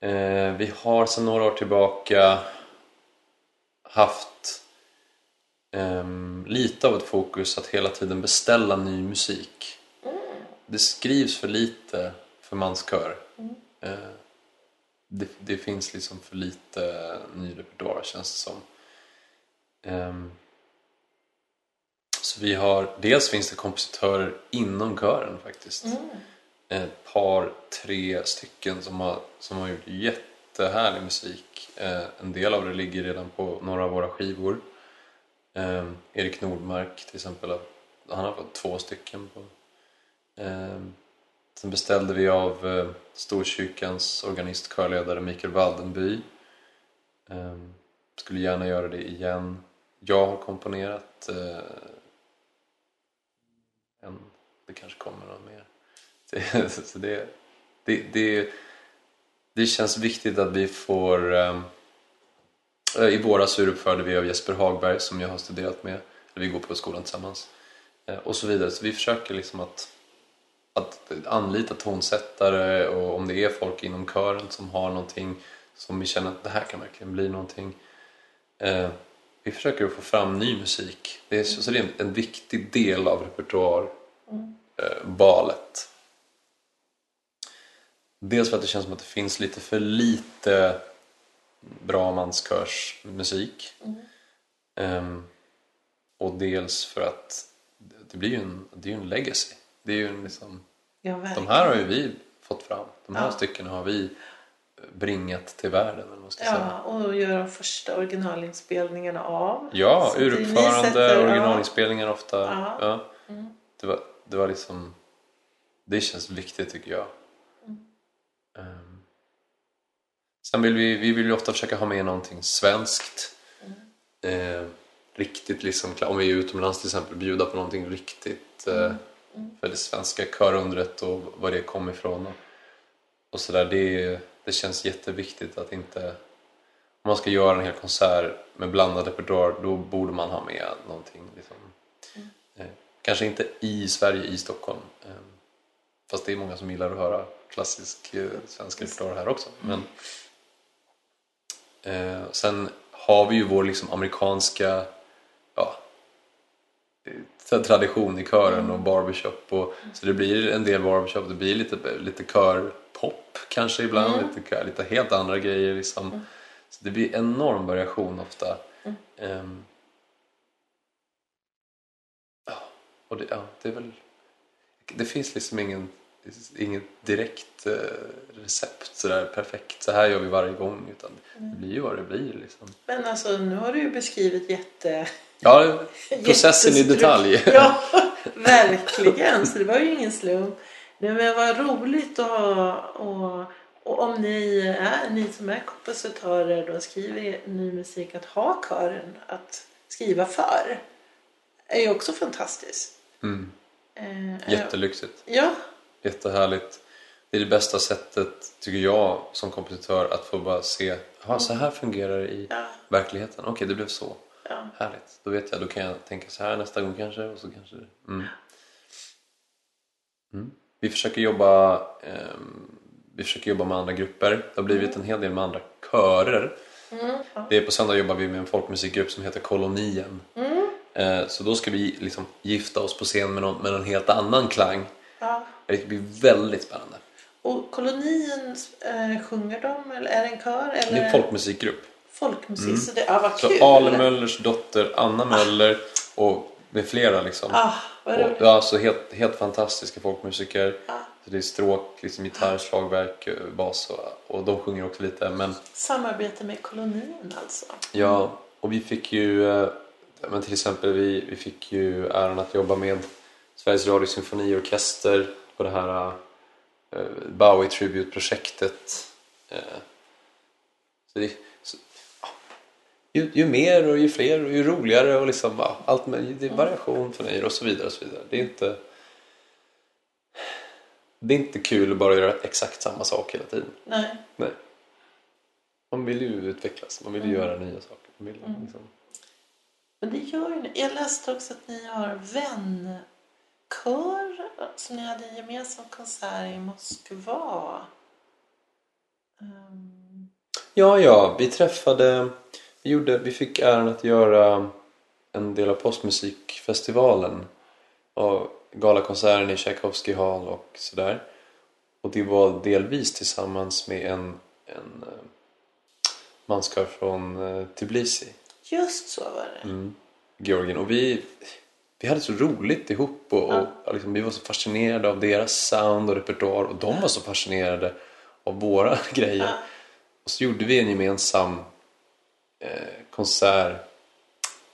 Eh, vi har sedan några år tillbaka haft ehm, lite av ett fokus att hela tiden beställa ny musik. Det skrivs för lite för manskör. Eh, det, det finns liksom för lite ny repertoar känns det som. Ehm, så vi har, dels finns det kompositörer inom kören faktiskt ett par, tre stycken som har, som har gjort jättehärlig musik. Eh, en del av det ligger redan på några av våra skivor. Eh, Erik Nordmark till exempel, han har fått två stycken. på. Eh, sen beställde vi av eh, Storkyrkans organist körledare Mikael Waldenby. Eh, skulle gärna göra det igen. Jag har komponerat eh, en, det kanske kommer någon mer. Det, så det, det, det, det känns viktigt att vi får... eh, I våras uruppförde vi av Jesper Hagberg som jag har studerat med. Eller vi går på skolan tillsammans. Eh, och så vidare. Så vi försöker liksom att, att anlita tonsättare och om det är folk inom kören som har någonting som vi känner att det här kan verkligen bli någonting. Eh, vi försöker att få fram ny musik. Det är, så det är en, en viktig del av repertoarvalet. Dels för att det känns som att det finns lite för lite bra manskörsmusik. Ehm, och dels för att det blir ju en, det är ju en legacy. Det är ju en liksom, Ja, de här har ju vi fått fram. De här Ja. stycken har vi bringat till världen. Man ska säga. Ja, och göra de första originalinspelningarna av. Ja, Så uruppförande, sätter- originalinspelningar ofta. Ja. Ja. Mm. Det, var, det var liksom... Det känns viktigt tycker jag. Mm. Ehm. sen vill vi, vi vill ju ofta försöka ha med någonting svenskt. Mm. Eh, riktigt liksom, om vi är utomlands till exempel, bjuda på någonting riktigt eh, Mm. för det svenska körundret och var det kom ifrån. Och, och sådär, det, det känns jätteviktigt att inte... Om man ska göra en hel konsert med blandad repertoar då borde man ha med någonting. Liksom. Mm. Eh, kanske inte i Sverige, i Stockholm. Fast det är många som gillar att höra klassisk eh, svensk repertoar här också. Men, eh, sen har vi ju vår liksom amerikanska ja, eh, tradition i kören och barbershop. Och, så det blir en del barbershop, det blir lite, lite körpop kanske ibland, Mm. lite, lite helt andra grejer. Liksom. Så det blir enorm variation ofta. Ehm, ja, och det, ja, det är väl... Det finns liksom ingen, inget direkt eh, recept sådär perfekt. Så här gör vi varje gång. Utan det blir ju vad det blir. Liksom. Men alltså nu har du ju beskrivit jätte... Ja, processen i detalj. Ja, verkligen. Så det var ju ingen slump. Nej, men vad roligt att ha... Och, Och om ni är, ni som är kompositörer och skriver ny musik, att ha kören att skriva för är ju också fantastiskt. Mm. Eh, Jättelyxigt. Ja, Jättehärligt. Det är det bästa sättet, tycker jag, som kompositör att få bara se Jaha, så här fungerar det i ja, verkligheten. Okej, det blev så. ja. Härligt. Då vet jag, då kan jag tänka så här nästa gång kanske. Och så kanske mm. Mm. Vi försöker jobba ehm, Vi försöker jobba med andra grupper. Det har blivit en hel del med andra körer. Mm, ja. Det är på söndag jobbar vi med en folkmusikgrupp som heter Kolonien. Mm, Eh, Så då ska vi liksom gifta oss på scen med någon, med någon helt annan klang. ja. Det blir väldigt spännande. Och kolonien, eh, sjunger de eller är det en kör? Eller Det är en folkmusikgrupp. folkmusik. Så det, ja, vad Så kul! Ale Möllers dotter Anna Möller och med flera liksom. Ah, vad Och, ja, alltså helt, helt fantastiska folkmusiker. Ja. Så det är stråk, liksom gitarr, slagverk, eh, bas och, och de sjunger också lite. Men Samarbete med kolonien alltså. ja, och vi fick ju, eh, men till exempel vi, vi fick ju äran att jobba med Sveriges Radio Symfoniorkester och det här eh, Bowie Tribute-projektet. Eh, så det, så, ja, ju, ju mer och ju fler och ju roligare och liksom, ja, allt med, det är variation, förnöjer och så vidare. Och så vidare. Det är inte det är inte kul att bara göra exakt samma sak hela tiden. Nej. Nej. Man vill ju utvecklas, man vill ju göra nya saker. Man vill, liksom, men det gör ju ni. Jag läste också att ni har vänkör som ni hade en gemensam konsert i Moskva. Um... Ja, ja, vi träffade, vi, gjorde, vi fick äran att göra en del av postmusikfestivalen och galakonserten i Tchaikovsky Hall och sådär. Och det var delvis tillsammans med en, en eh, manskör från eh, Tbilisi, just så var det. mm. Georgien. Och vi, vi hade så roligt ihop och, och ja, liksom, vi var så fascinerade av deras sound och repertoar och de var så fascinerade av våra grejer. Ja. Och så gjorde vi en gemensam eh, konsert.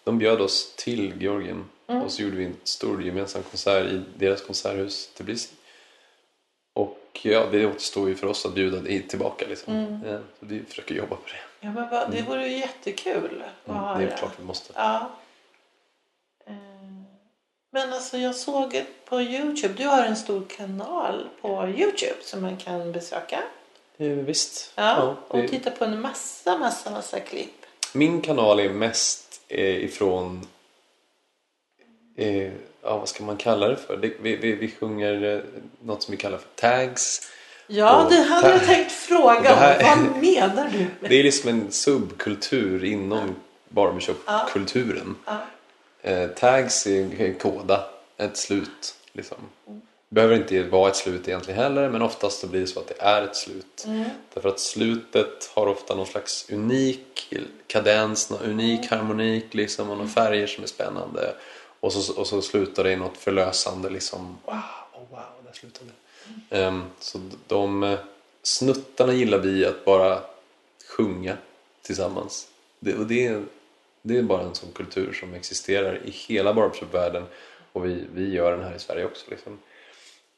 De bjöd oss till Georgien och så gjorde vi en stor gemensam konsert i deras konserthus Tbilisi. Och ja, det återstår ju för oss att bjuda tillbaka liksom. Ja, så vi försöker jobba på det. Ja, men vad, det vore ju jättekul att Mm, höra. det är klart vi måste. Ja. Ehm, Men alltså jag såg på Youtube. Du har en stor kanal på Youtube som man kan besöka. Eh, visst. Ja, det- och titta på en massa, massa, massa klipp. Min kanal är mest eh, ifrån eh, ja, vad ska man kalla det för? Vi, vi, vi sjunger eh, något som vi kallar för tags. Ja, det hade jag tänkt fråga här-. Vad menar du? med- Det är liksom en subkultur inom barbershop-kulturen. Ja. Eh, tags är en koda, ett slut. Liksom. Behöver inte vara ett slut egentligen heller men oftast så blir det så att det är ett slut. Därför att slutet har ofta någon slags unik kadens, någon unik harmonik liksom, och några färger som är spännande. Och så, och så slutar det i något förlösande liksom. Wow, oh wow, där slutade det. Ehm, så de eh, snuttarna gillar vi att bara sjunga tillsammans. Det, och det, är, det är bara en sån kultur som existerar i hela barbershop-världen och vi, vi gör den här i Sverige också. Liksom.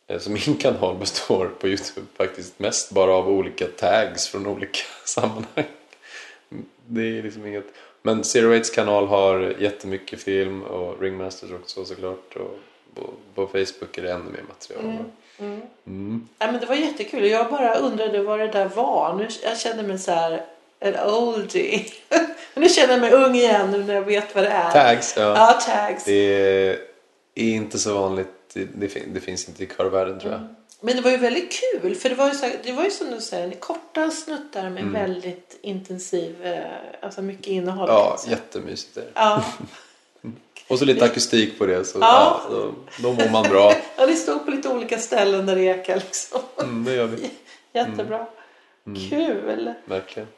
Eh, så min kanal består på Youtube faktiskt mest bara av olika tags från olika sammanhang. Det är liksom inget... Men Zero Eights kanal har jättemycket film och Ringmasters också såklart. Och på, på Facebook är det ännu mer material. Mm. Ja, men det var jättekul. Jag bara undrade vad det där var. Nu, jag kände mig så här en oldie. nu känner jag mig ung igen nu när jag vet vad det är. Tags, ja. Ja, tags. Det är, inte så vanligt. Det, det, fin- det finns inte i körvärlden tror jag. Men det var ju väldigt kul. För det var ju, så, det var ju som du säger, korta snuttar med väldigt intensiv, eh, alltså mycket innehåll. Ja, säga. jättemysigt är det. ja. Och så lite akustik på det så Ja. ja. då, då mår man bra. ja, det stod på lite olika ställen där det ekade liksom. Mm, det gör vi. Jättebra. Kul. Verkligen.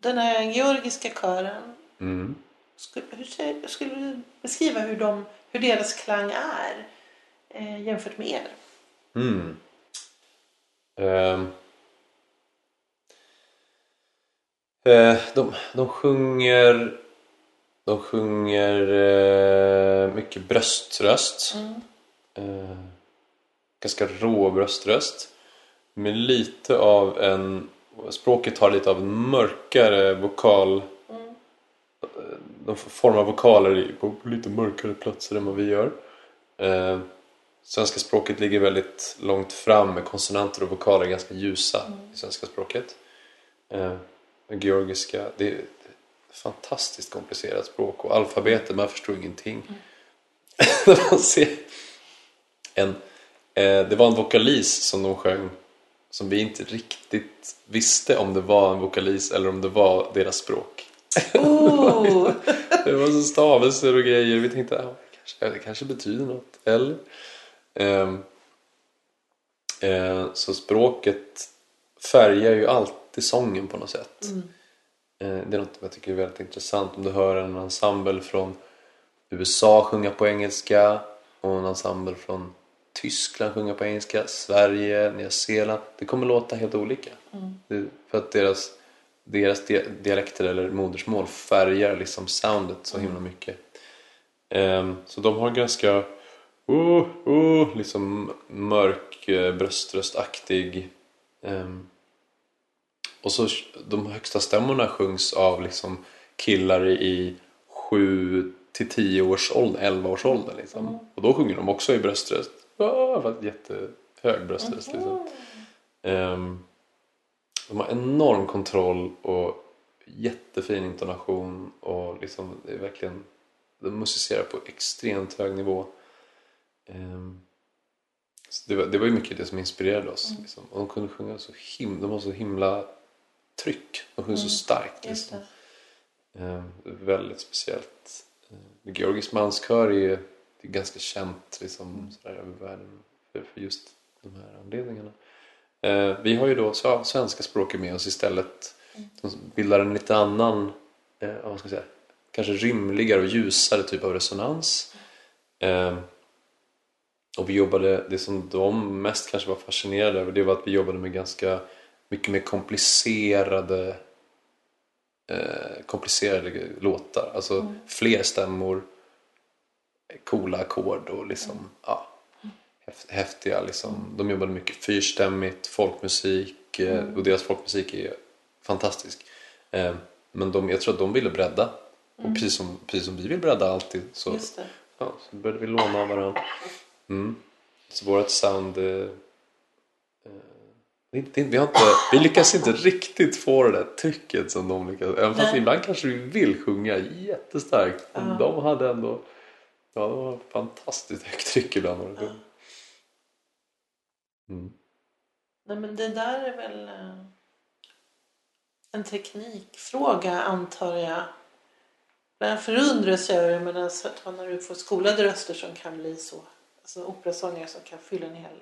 Den här georgiska kören. Mm. Skulle, hur skulle du beskriva hur, de, hur deras klang är eh, jämfört med er? Mm. Ehm. Eh, de, de sjunger de sjunger eh, mycket bröströst. Mm. Eh, ganska rå bröströst. med lite av en... Språket har lite av en mörkare vokal... De formar vokaler på lite mörkare platser än vad vi gör. Eh, svenska språket ligger väldigt långt fram med konsonanter och vokaler ganska ljusa i svenska språket. Eh, georgiska, det fantastiskt komplicerat språk och alfabetet, man förstår ingenting. När man ser en, eh, det var en vokalis som de sjöng som vi inte riktigt visste om det var en vokalis eller om det var deras språk. Oh. Det var så stavelser och grejer. Vi tänkte att kanske, det kanske betyder något. Eller? Ehm, eh, så språket färgar ju alltid sången på något sätt. Eh, det är något jag tycker är väldigt intressant. Om du hör en ensemble från USA sjunga på engelska och en ensemble från Tyskland sjunga på engelska, Sverige, Nya Zeeland. Det kommer låta helt olika. Det, för att deras, deras di- dialekter eller modersmål färgar liksom soundet så himla mycket. Ehm, så de har ganska oh, oh, liksom mörk eh, bröströstaktig ehm, och så de högsta stämmorna sjungs av liksom killar i 7 till 10 års ålder, 11 års ålder liksom. Och då sjunger de också i bröströst. Ah, jättehög bröströst liksom. Ehm, de har enorm kontroll och jättefin intonation och liksom det är verkligen de musicerar på extremt hög nivå. Så det, var, det var ju mycket det som inspirerade oss. Liksom. Och de kunde sjunga så himla, de har så himla tryck. De sjöng så starkt. Liksom. Ehm, väldigt speciellt. Ehm, Georgisk manskör är, det är ganska känt liksom, sådär, över världen för, för just de här anledningarna. Ehm, vi har ju då så, svenska språket med oss istället. Som bildar en lite annan, eh, vad ska jag säga, kanske rymligare och ljusare typ av resonans. Ehm, och vi jobbade, det som de mest kanske var fascinerade över det var att vi jobbade med ganska mycket mer komplicerade eh, komplicerade låtar. Alltså fler stämmor, coola ackord och liksom, ja, häf- häftiga liksom. De jobbade mycket fyrstämmigt, folkmusik eh, och deras folkmusik är fantastisk. Eh, men de, jag tror att de ville bredda. Och precis som, precis som vi vill bredda alltid så, ja, så började vi låna av varandra. Mm. Så vårt sound eh, eh, inte- vi, har inte, vi lyckas inte riktigt få det där trycket som de lyckas. Även fast Nej. ibland kanske vi vill sjunga jättestarkt. Men De hade ändå ja, det var fantastiskt högt tryck ibland. de sjöng. Mm. Nej men det där är väl eh, en teknikfråga antar jag. Jag förundras över det men alltså, att man när du får skolade röster som kan bli så. Alltså operasångare som kan fylla en hel,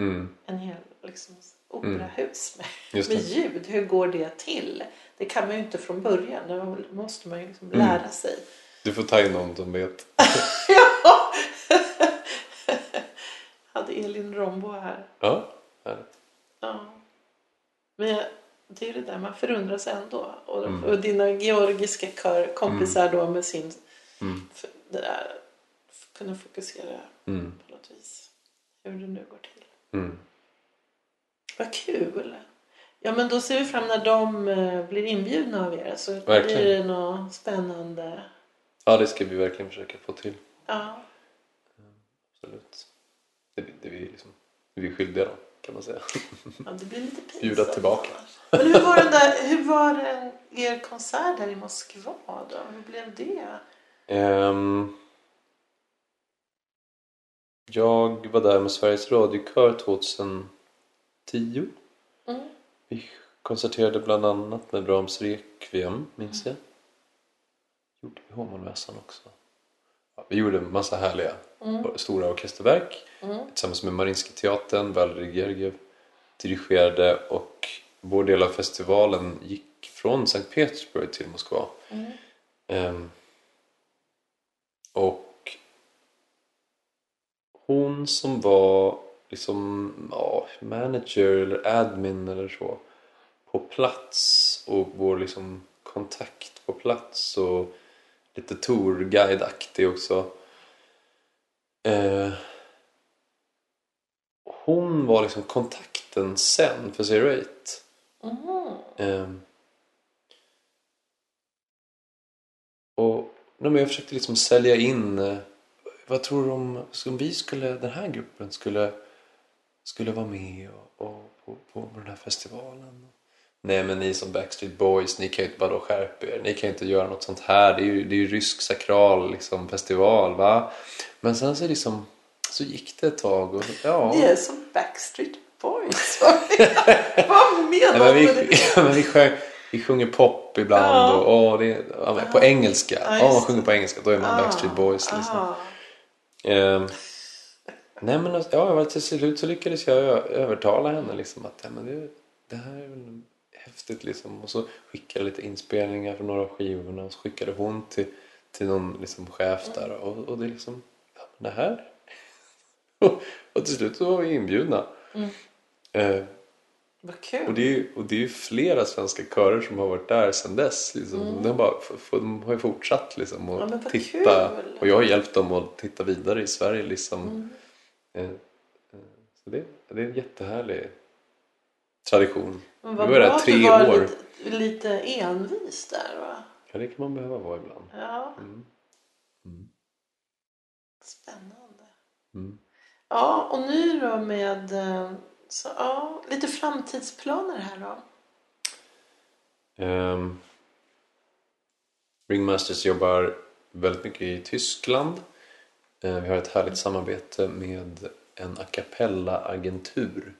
Mm. en hel liksom, operahus med, med ljud. Hur går det till? Det kan man ju inte från början. Det måste man ju liksom Mm. lära sig. Du får ta in någon som vet. ja! Hade Elin Rombo här. Ja, härligt. Ja. Men jag, det är det där, man förundras ändå. Och, och dina georgiska körkompisar då med sin... Mm. För, det där, kunna fokusera Mm. på något vis. Hur det nu går till. Mm. Vad kul! Ja men då ser vi fram när de eh, blir inbjudna av er. Så Verkligen. blir det något spännande. Ja, det ska vi verkligen försöka få till. Ja. Absolut. Det, det, är vi liksom, det är vi skyldiga dem, kan man säga. ja, det blir lite pinsamt. Bjuda tillbaka. Men hur var, den där, hur var den, er konsert där i Moskva då? Hur blev det? Ehm, jag var där med Sveriges radiokör 2010. Mm. Vi konserterade bland annat med Brahms Requiem, minns jag. Gjorde vi Håmålmässan också. Ja, vi gjorde en massa härliga stora orkesterverk tillsammans med Marinska teatern, Valery Gergiev dirigerade och vår del av festivalen gick från Sankt Petersburg till Moskva. Ehm, och hon som var liksom ja, manager eller admin eller så på plats och vår liksom kontakt på plats och lite tourguide-aktig också. Eh, hon var liksom kontakt projekten sen för Zero Eight. Mhm. Ehm. Och nej, men jag försökte liksom sälja in eh, vad tror du om, om vi skulle, den här gruppen skulle, skulle vara med och, och, på, på den här festivalen? Nej men ni som Backstreet Boys, ni kan ju inte bara då skärpa er. Ni kan ju inte göra något sånt här. Det är ju, det är ju rysk sakral liksom, festival va. Men sen så liksom, så gick det ett tag och ja. Det är som Backstreet Boys. Vad menar Nej, men du vi, ja, men vi, sjöng, vi sjunger pop ibland Ja. och åh, det, ja, på engelska. Ja, man sjunger på engelska, då är man Backstreet Boys. Liksom. Ehm, nej men alltså, ja, till slut så lyckades jag övertala henne liksom att ja, men det, det här är väl häftigt liksom. Och så skickade jag lite inspelningar från några av skivorna och så skickade hon till, till någon liksom chef där och, och det är liksom, ja men det här. och, till slut så var vi inbjudna. Eh, Vad kul. och det, är, ju- och det är ju flera svenska körer som har varit där sedan dess. Liksom. De, har bara, de har ju fortsatt liksom, Mm. Ja, att vad titta. kul. Och jag har hjälpt dem att titta vidare i Sverige. Liksom. Mm. Eh, eh, så det, det är en jättehärlig tradition. Men vad var där tre du var år. lite, lite envis där va? Ja, det kan man behöva vara ibland. Ja, Mm. Mm. spännande. Mm. Ja, och nu då med eh, så, ja, lite framtidsplaner här då. Um, Ringmasters jobbar väldigt mycket i Tyskland. Eh, vi har ett härligt samarbete med en a cappella-agentur.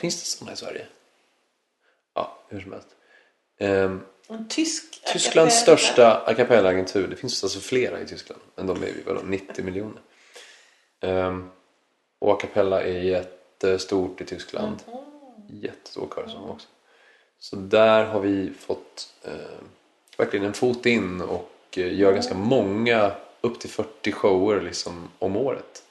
Finns det sådana i Sverige? Ja, hur som helst. En tysk Tysklands största a cappella-agentur. Det finns alltså flera i Tyskland. Men de är ju vadå, 90 miljoner. Ehm, och a cappella är jättestort i Tyskland. Jättestor körsång också. Så där har vi fått eh, verkligen en fot in och eh, gör ganska många, upp till 40 shower liksom om året.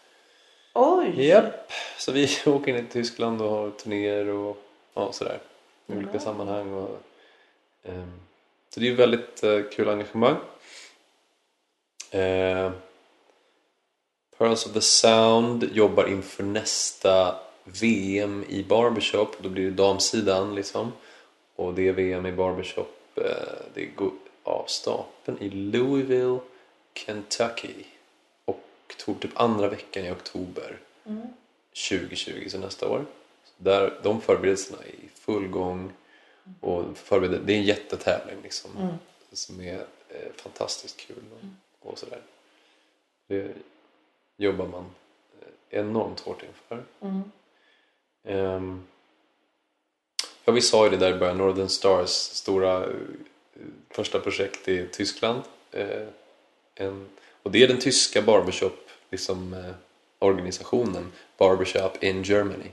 Oj! Japp, så vi åker in till Tyskland och har turnéer och ja, sådär. I olika sammanhang. Och, ehm, så det är väldigt eh, kul engagemang. Eh, Pearls of the Sound jobbar inför nästa VM i barbershop. Då blir det damsidan liksom. Och det VM i barbershop eh, det går av stapeln i Louisville, Kentucky. Och typ andra veckan i oktober 2020, så nästa år. Så där, de förberedelserna är i full gång. Och förbereder, det är en jättetävling liksom. Som är eh, fantastiskt kul och, och sådär. Det jobbar man eh, enormt hårt inför. Ehm, ja, vi sa ju det där i början, Northern Stars stora eh, första projekt i Tyskland. Eh, en, och det är den tyska barbershop liksom, eh, organisationen Barbershop in Germany.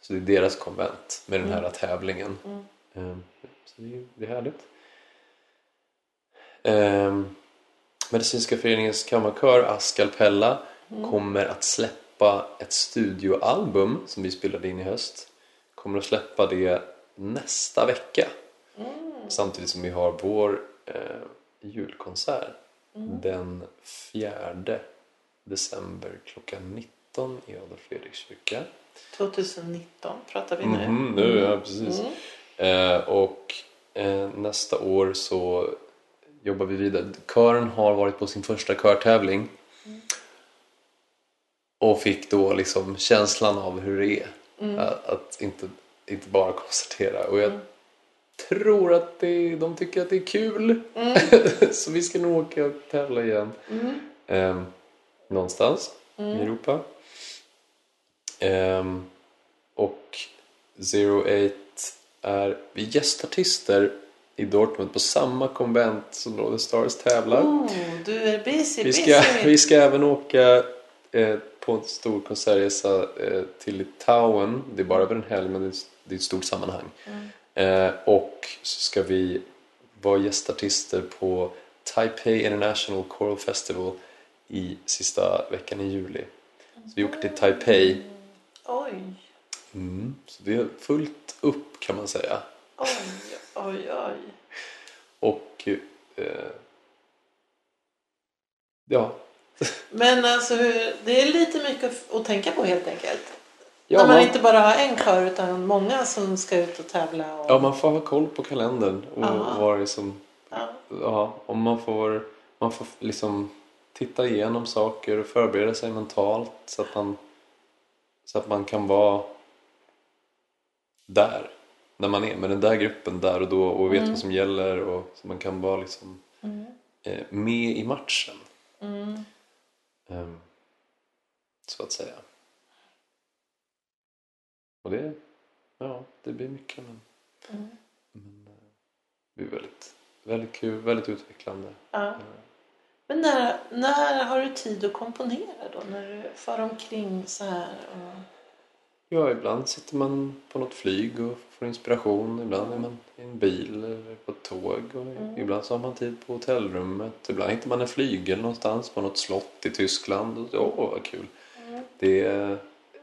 Så det är deras konvent med den här tävlingen. Ehm, så det är, det är härligt. Ehm, Medicinska föreningens kammarkör Askalpella kommer att släppa ett studioalbum som vi spelade in i höst. Kommer att släppa det nästa vecka. Samtidigt som vi har vår eh, julkonsert den 4 december klockan 19 i Adolf Fredriks kyrka. 2019 pratar vi nu. Mhm, nu, ja precis. Eh, och eh, nästa år så jobbar vi vidare. Kören har varit på sin första körtävling. Och fick då liksom känslan av hur det är. Att, att inte, inte bara konstatera. Och jag tror att det, de tycker att det är kul. så vi ska nog åka och tävla igen. Eh, någonstans i Europa. Ehm, och Zero Eight är vi gästartister i Dortmund på samma konvent som Northern Stars tävlar. Oh, du är busy, Vi ska, busy. vi ska även åka eh, på en stor konsertresa eh, till Litauen. Det är bara över en helg men det är, ett stort sammanhang. Eh, och så ska vi vara gästartister på Taipei International Choral Festival i sista veckan i juli. Så vi åker till Taipei. Oj, Mm, så det är fullt upp kan man säga. oj, oj, oj. Och eh, ja, Men alltså, det är lite mycket att- tänka på helt enkelt. Ja, När man, man- inte bara har en kör utan många som ska ut och tävla. Och... Ja, man får ha koll på kalendern och vad det är som... Ja. Ja, om man får, man får liksom titta igenom saker och förbereda sig mentalt så att man, så att man kan vara där när man är med den där gruppen där och då och vet vad som gäller och så man kan vara liksom eh, med i matchen. Mm. Ehm, så att säga. Och det, ja, det blir mycket men, men eh, det blir väldigt, väldigt kul, väldigt utvecklande. Ja. Men när, när har du tid att komponera då? När du far omkring så här? Och... Ja, ibland sitter man på något flyg och får inspiration. Ibland är man i en bil eller på ett tåg. Och Ibland så har man tid på hotellrummet. Ibland hittar man en flygel någonstans på något slott i Tyskland. Och, åh, vad kul! Det,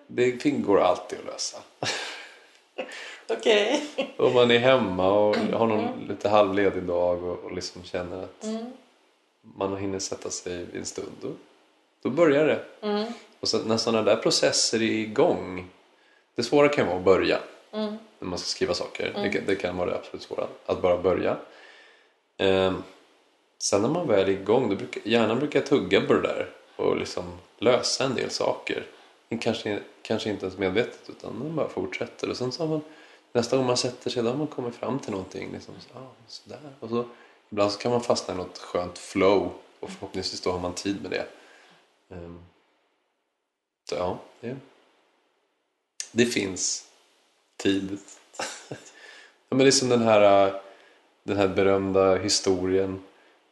det går alltid att lösa. Okej. Om man är hemma och har någon lite halvledig dag och, och liksom känner att man hinner sätta sig en stund. Då, då börjar det. Mm. Och så, när sådana där processer är igång. Det svåra kan vara att börja. Mm. När man ska skriva saker. Det, kan- det kan vara det absolut svåra. Att bara börja. Ehm, sen när man väl är igång. Då brukar, hjärnan brukar tugga på det där. Och liksom lösa en del saker. Kanske, kanske inte ens medvetet. Utan man bara fortsätter. Och sen så har man nästa gång man sätter sig. Då har man kommit fram till någonting. Liksom, så, ah, sådär. Och så, ibland så kan man fastna i något skönt flow. Och förhoppningsvis då har man tid med det. Ehm, så ja, det, det finns tid. ja, men det är som den här, äh, den här berömda historien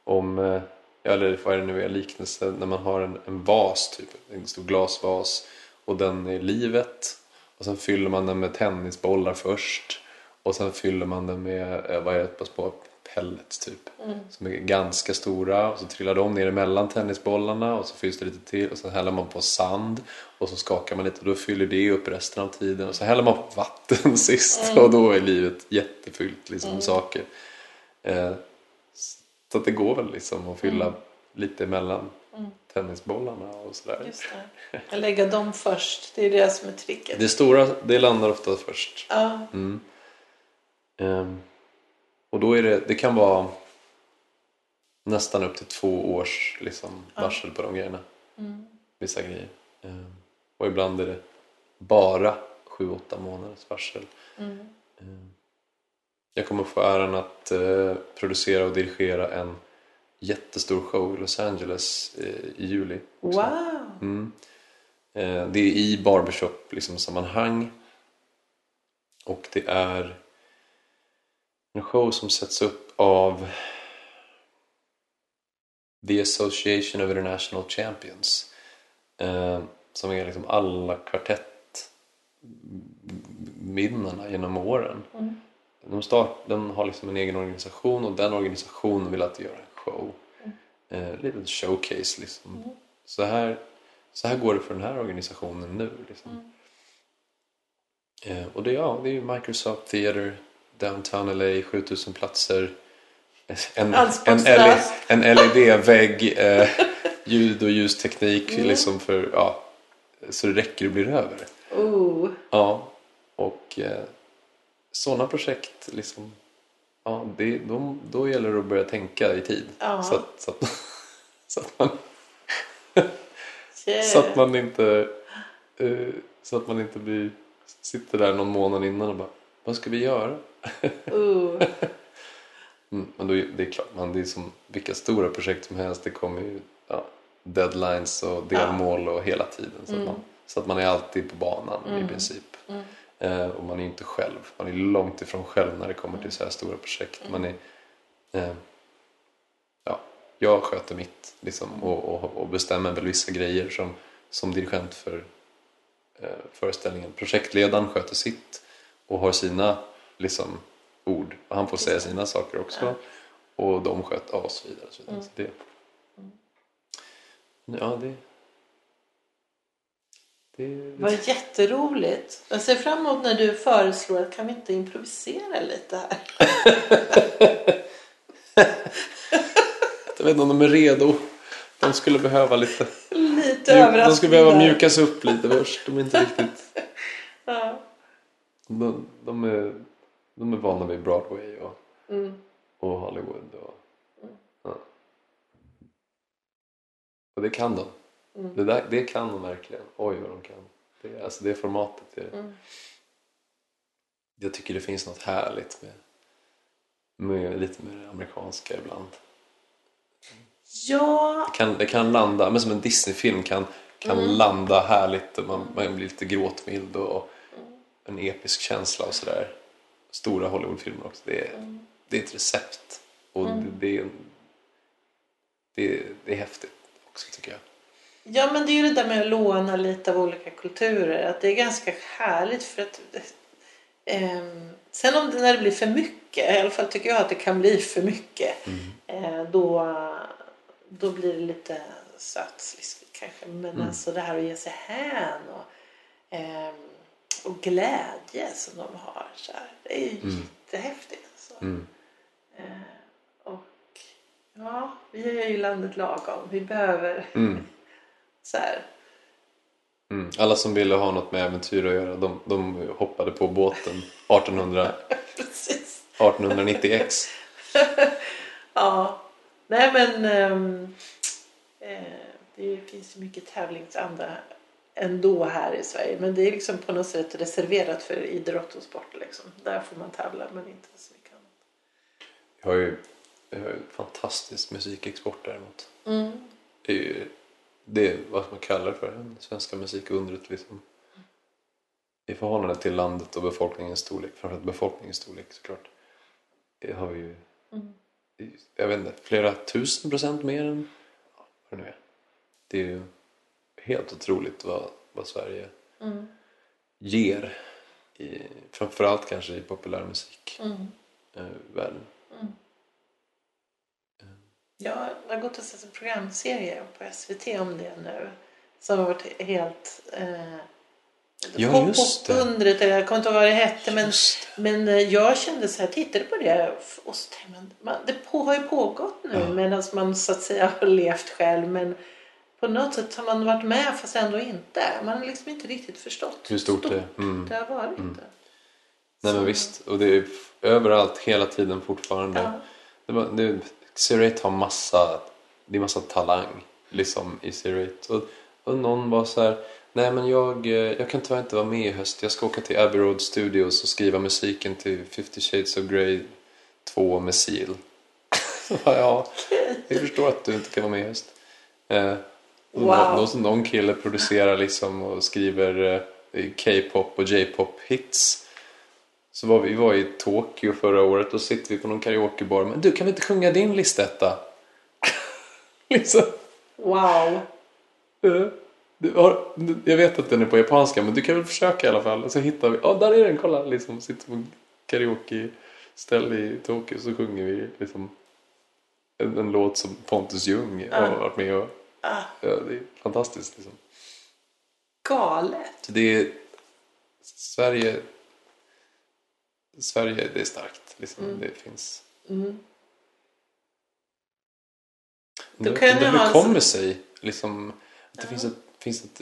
om, äh, eller vad är det nu är, liknelse, när man har en, en vas, typ, en stor glasvas och den är livet och sen fyller man den med tennisbollar först och sen fyller man den med, äh, vad är det, ett par små pellets typ som är ganska stora och så trillar de ner emellan tennisbollarna och så fylls det lite till och sen häller man på sand och så skakar man lite och då fyller det upp resten av tiden och så häller man på vatten sist och då är livet jättefyllt liksom med saker. Eh, så att det går väl liksom att fylla lite emellan tennisbollarna och sådär. Just det. Lägger dem först. Det är det som är tricket. Det stora det landar ofta först. Ja. Mm. Ehm, och då är det, det kan vara nästan upp till två års liksom, varsel på de grejerna. Vissa grejer. Ehm, och ibland är det bara sju, åtta månaders varsel. Ehm, jag kommer få äran att eh, producera och dirigera en jättestor show i Los Angeles eh, i juli. också. Wow! Mm. Eh, Det är i barbershop liksom. Och det är en show som sätts upp av The Association of International Champions. Eh, som är liksom alla kvartettvinnarna genom åren. De, start, de har liksom en egen organisation och den organisationen vill att göra en show. Eh, lite showcase liksom. Så, här, så här går det för den här organisationen nu. Liksom. Eh, och det, ja, det är Microsoft Theater, Downtown LA, 7000 platser. En, en, en LED-vägg, eh, ljud och ljusteknik liksom för, ja, så det räcker och blir över. Oh. Ja, och eh, sådana projekt liksom, ja, det, de, då gäller det att börja tänka i tid. Ja. Så, att, så, att, så, att man, Yeah. så att man inte eh, så att man inte blir, sitter där någon månad innan och bara vad ska vi göra? Oh. Mm, men då, det är klart, man, det är som vilka stora projekt som helst. Det kommer ju ja, deadlines och delmål och hela tiden. Så, att man, så att man är alltid på banan i princip. Eh, och man är inte själv. Man är långt ifrån själv när det kommer till så här stora projekt. Man är, eh, ja, jag sköter mitt liksom, och, och, och bestämmer väl vissa grejer som, som dirigent för eh, föreställningen. Projektledaren sköter sitt och har sina liksom, ord. Och han får säga sina saker också. Och de och så vidare. Så. Så det, ja, det, det, var jätteroligt. Jag ser fram emot när du föreslår att kan vi inte improvisera lite här? Jag vet inte om de är redo. De skulle behöva lite... Lite De överraskning skulle behöva mjukas upp lite först. De är inte riktigt... Ja. De, de, är, de är vana vid Broadway och, Mm. och Hollywood. Och, ja. och det kan de. Mm. Det, där, det kan de verkligen. Oj vad de kan. Det, alltså det formatet. Är, Mm. Jag tycker det finns något härligt med, med lite mer det amerikanska ibland. Ja, Det kan, det kan landa, men som en Disney-film kan, kan Mm. landa härligt och man, man blir lite gråtmild och en episk känsla och sådär. Stora Hollywoodfilmer också. Det är, Mm. det är ett recept och det, det, är, det, är- det är häftigt också tycker jag. Ja men det är ju det där med att låna lite av olika kulturer. Att det är ganska härligt för att ehm, Sen om det, när det blir för mycket, i alla fall tycker jag att det kan bli för mycket. Eh, då, då blir det lite sötsliskigt kanske. Men alltså det här att ge sig hän och, ehm, och glädje som de har. Så här, det är ju jättehäftigt. Alltså. Mm. Och ja, vi är ju landet lagom. Vi behöver Mm. så här. Mm. Alla som ville ha något med äventyr att göra de, de hoppade på båten 1800, Precis. 1890X. Ja. Nej men ehm, eh, det finns ju mycket tävlingsanda ändå här i Sverige. Men det är liksom på något sätt reserverat för idrott och sport. Liksom. Där får man tävla men inte så mycket annat. Vi har ju, vi har ju fantastisk musikexport däremot. Mm. Det är ju det är vad man kallar för det svenska musikundret liksom. I förhållande till landet och befolkningens storlek, framförallt befolkningens storlek såklart. Det har vi ju, Mm. jag vet inte, flera tusen procent mer än vad det nu är. Det är ju helt otroligt vad, vad Sverige Mm. ger. I, framförallt kanske i populärmusik Mm. eh, världen. Jag har gått och sett en programserie på SVT om det nu. Som har varit helt... Eh, Ja, just det. Popundret, eller jag kommer inte ihåg vad det hette. Men, men eh, jag kände så här, tittade på det och så tänkte man det på, har ju pågått nu Ja. medan man så att säga har levt själv. Men på något sätt har man varit med fast ändå inte. Man har liksom inte riktigt förstått Hur stort det är. Mm. det har varit. Nej men visst, och det är överallt hela tiden fortfarande. Ja. Det var, det, har massa, det är massa talang liksom i Serate. Och, och någon var så här, nej men jag, eh, jag kan tyvärr inte vara med i höst. Jag ska åka till Abbey Road Studios och skriva musiken till 50 Shades of Grey 2 med Seal. Ja, jag förstår att du inte kan vara med i höst. Wow. någon, någon, kille producerar liksom och skriver eh, K-pop och J-pop hits. Så var vi, vi var i Tokyo förra året och sitter vi på någon karaokebar. Men du, kan vi inte sjunga din listetta? liksom. Wow. eh, har, jag vet att den är på japanska men du kan väl försöka i alla fall. Så hittar vi, ja där är den, kolla. Liksom, sitter på karaoke-ställe i Tokyo så sjunger vi liksom en, en låt som Pontus Ljung har varit med och Ah, ja, det är fantastiskt. Liksom. galet. Det är Sverige Sverige det är starkt. Liksom. Det finns Mm. Då kan det så- kommer sig liksom, att det finns ett, finns ett,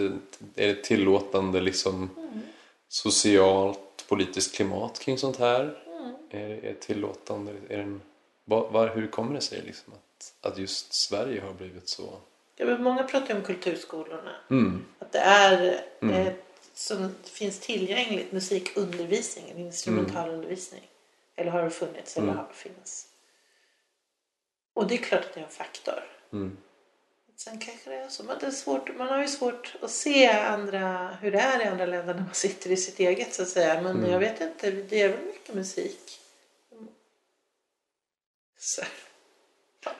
är det tillåtande liksom, Mm. socialt politiskt klimat kring sånt här? Mm. Är, är det tillåtande? Är det en, var, var, hur kommer det sig liksom, att, att just Sverige har blivit så? Många pratar om kulturskolorna. Mm. Att det är Mm. eh, som finns tillgängligt musikundervisning, en instrumentalundervisning. Eller har det funnits eller Mm. har finns. Och det är klart att det är en faktor. Mm. Sen kanske det är så. Men det är svårt, man har ju svårt att se andra, hur det är i andra länder när man sitter i sitt eget så att säga. Men Mm. jag vet inte, det är väl mycket musik. Så.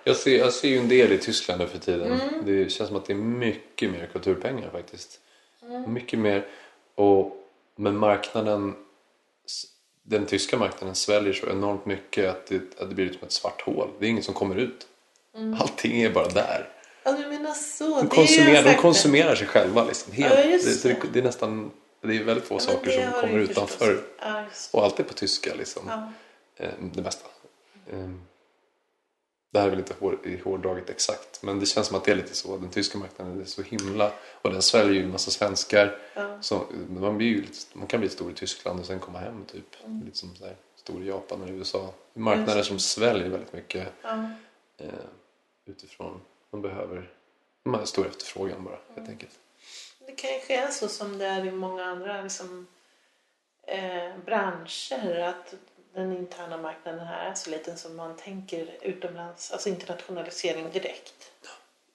Jag, ser, jag ser ju en del i Tyskland nu för tiden. Mm. Det känns som att det är mycket mer kulturpengar faktiskt. Mycket mer. Och, men marknaden, den tyska marknaden sväljer så enormt mycket att det, att det blir som ett svart hål. Det är inget som kommer ut. Allting är bara där. Ja, du menar så. De konsumerar, de konsumerar sig själva liksom. Helt. Ja, det, det, det. är nästan det är väldigt få Ja, saker som kommer utanför. Ja. Och allt är på tyska liksom. Ja. Eh, Det mesta. Det här är väl lite hår, i hårdraget exakt. Men det känns som att det är lite så. Den tyska marknaden är så himla... Och den sväljer ju en massa svenskar. Ja. Så man, blir lite, man kan bli stor i Tyskland och sen komma hem typ. Mm. Lite som så här, stor i Japan eller USA. Marknader som sväljer väldigt mycket Ja. eh, utifrån. Man behöver... Man har stor efterfrågan bara Mm. helt enkelt. Det kanske är så som det är i många andra liksom, eh, branscher. Att den interna marknaden här är så liten som man tänker utomlands. Alltså internationalisering direkt.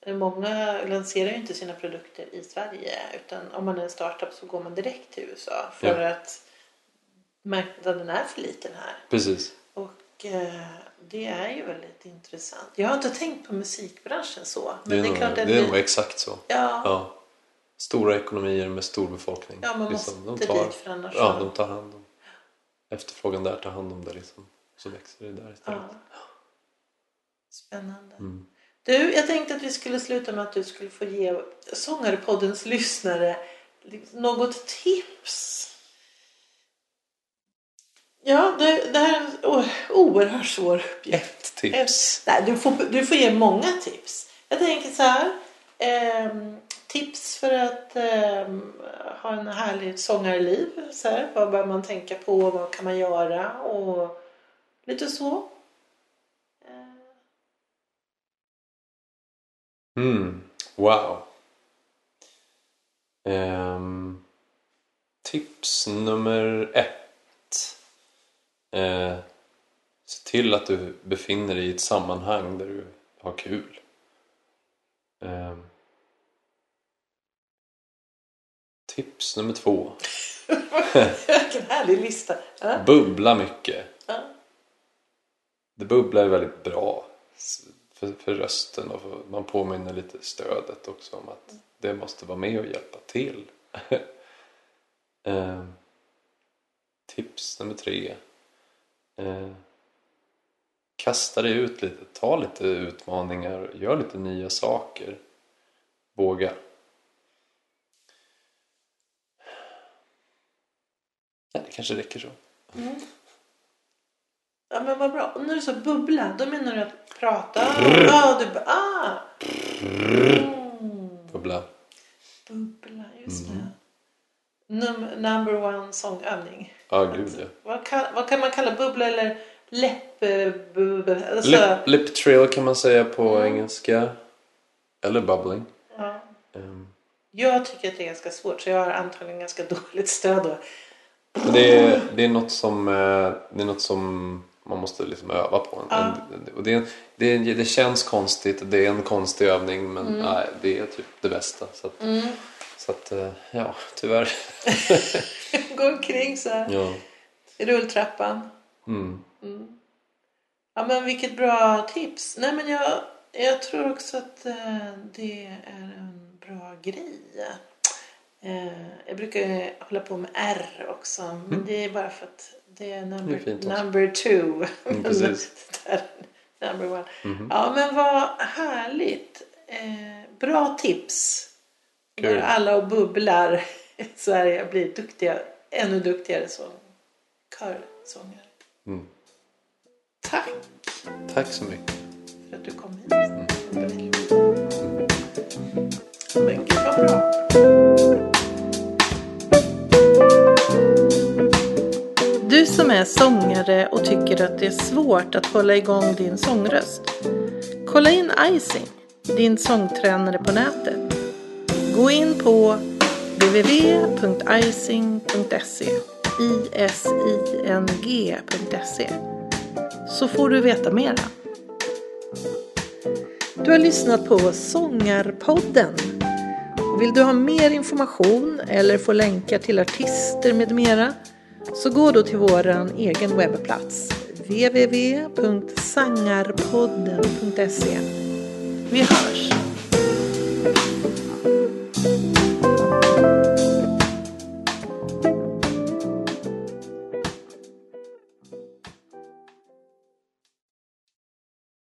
Eh, Många lanserar ju inte sina produkter i Sverige. Utan om man är en startup så går man direkt till USA. För att marknaden är för liten här. Precis. Och eh, det är ju väldigt intressant. Jag har inte tänkt på musikbranschen så. Men Det är, det är, nog, klart det är nog exakt så. Ja, Ja. Stora ekonomier med stor befolkning. ja, man Liksom, måste de tar, dit för annars Ja, de tar hand om efterfrågan där, tar hand om det liksom. Så växer det där istället. Ja. Spännande. Mm. Du, jag tänkte att vi skulle sluta med att du skulle få ge Sångarpoddens lyssnare något tips. Ja, det, det här är en oerhört svår uppgift. Ett tips. Nej, du får, du får ge många tips. Jag tänker så här. ehm, tips för att eh, ha en härlig sångarliv. Så här, vad bör man tänka på? Vad kan man göra? Och lite så. Eh, Mm. Wow. Um, tips nummer ett. Uh, se till att du befinner dig i ett sammanhang där du har kul. Um, tips nummer två. Vilken härlig lista. Ja. Bubbla mycket. Ja. Det bubblar är väldigt bra för, för rösten och för, man påminner lite stödet också om att det måste vara med och hjälpa till. eh, tips nummer tre. Eh, kasta dig ut lite, ta lite utmaningar, gör lite nya saker. Våga. Ja, det kanske räcker så. ja, men vad bra. Och när du sa bubbla, då menar du att prata? Ja, du... Ah! Mm. Bubbla. Bubbla, just det. Num- number one sångövning. Ja, gud ja. Vad kan, vad kan man kalla bubbla eller läppbubbla? Alltså, Lip, lip trill kan man säga på Mm. engelska. Eller bubbling. ja. Ehm, Jag tycker att det är ganska svårt så jag har antagligen ganska dåligt stöd då. Men det, är, det, är något som, eh, det är något som man måste liksom öva på. Ja. Och det, det, det känns konstigt, det är en konstig övning men Mm. nej, det är typ det bästa. Så att, så att eh, ja, tyvärr. Gå omkring så här Ja. i rulltrappan. Mm. Ja men vilket bra tips. Nej men jag, jag tror också att eh, det är en bra grej. Eh, jag brukar hålla på med R också. Men det är bara för att det är number, Mm. Det är number two. Mm, precis. Number one. Mhm. Ja men vad härligt. Eh, bra tips. Kul. När alla och bubblar i Sverige blir duktiga, ännu duktigare som körsångare. Mm. Tack Tack så mycket. för att du kom hit. Men gud vad bra. Som är sångare och tycker att det är svårt att hålla igång din sångröst. Kolla in Icing, din sångtränare på nätet. Gå in på www.icing.se ising.se så får du veta mera. Du har lyssnat på Sångarpodden. Vill du ha mer information eller få länkar till artister med mera så gå då till vår egen webbplats www.sangarpodden.se Vi hörs!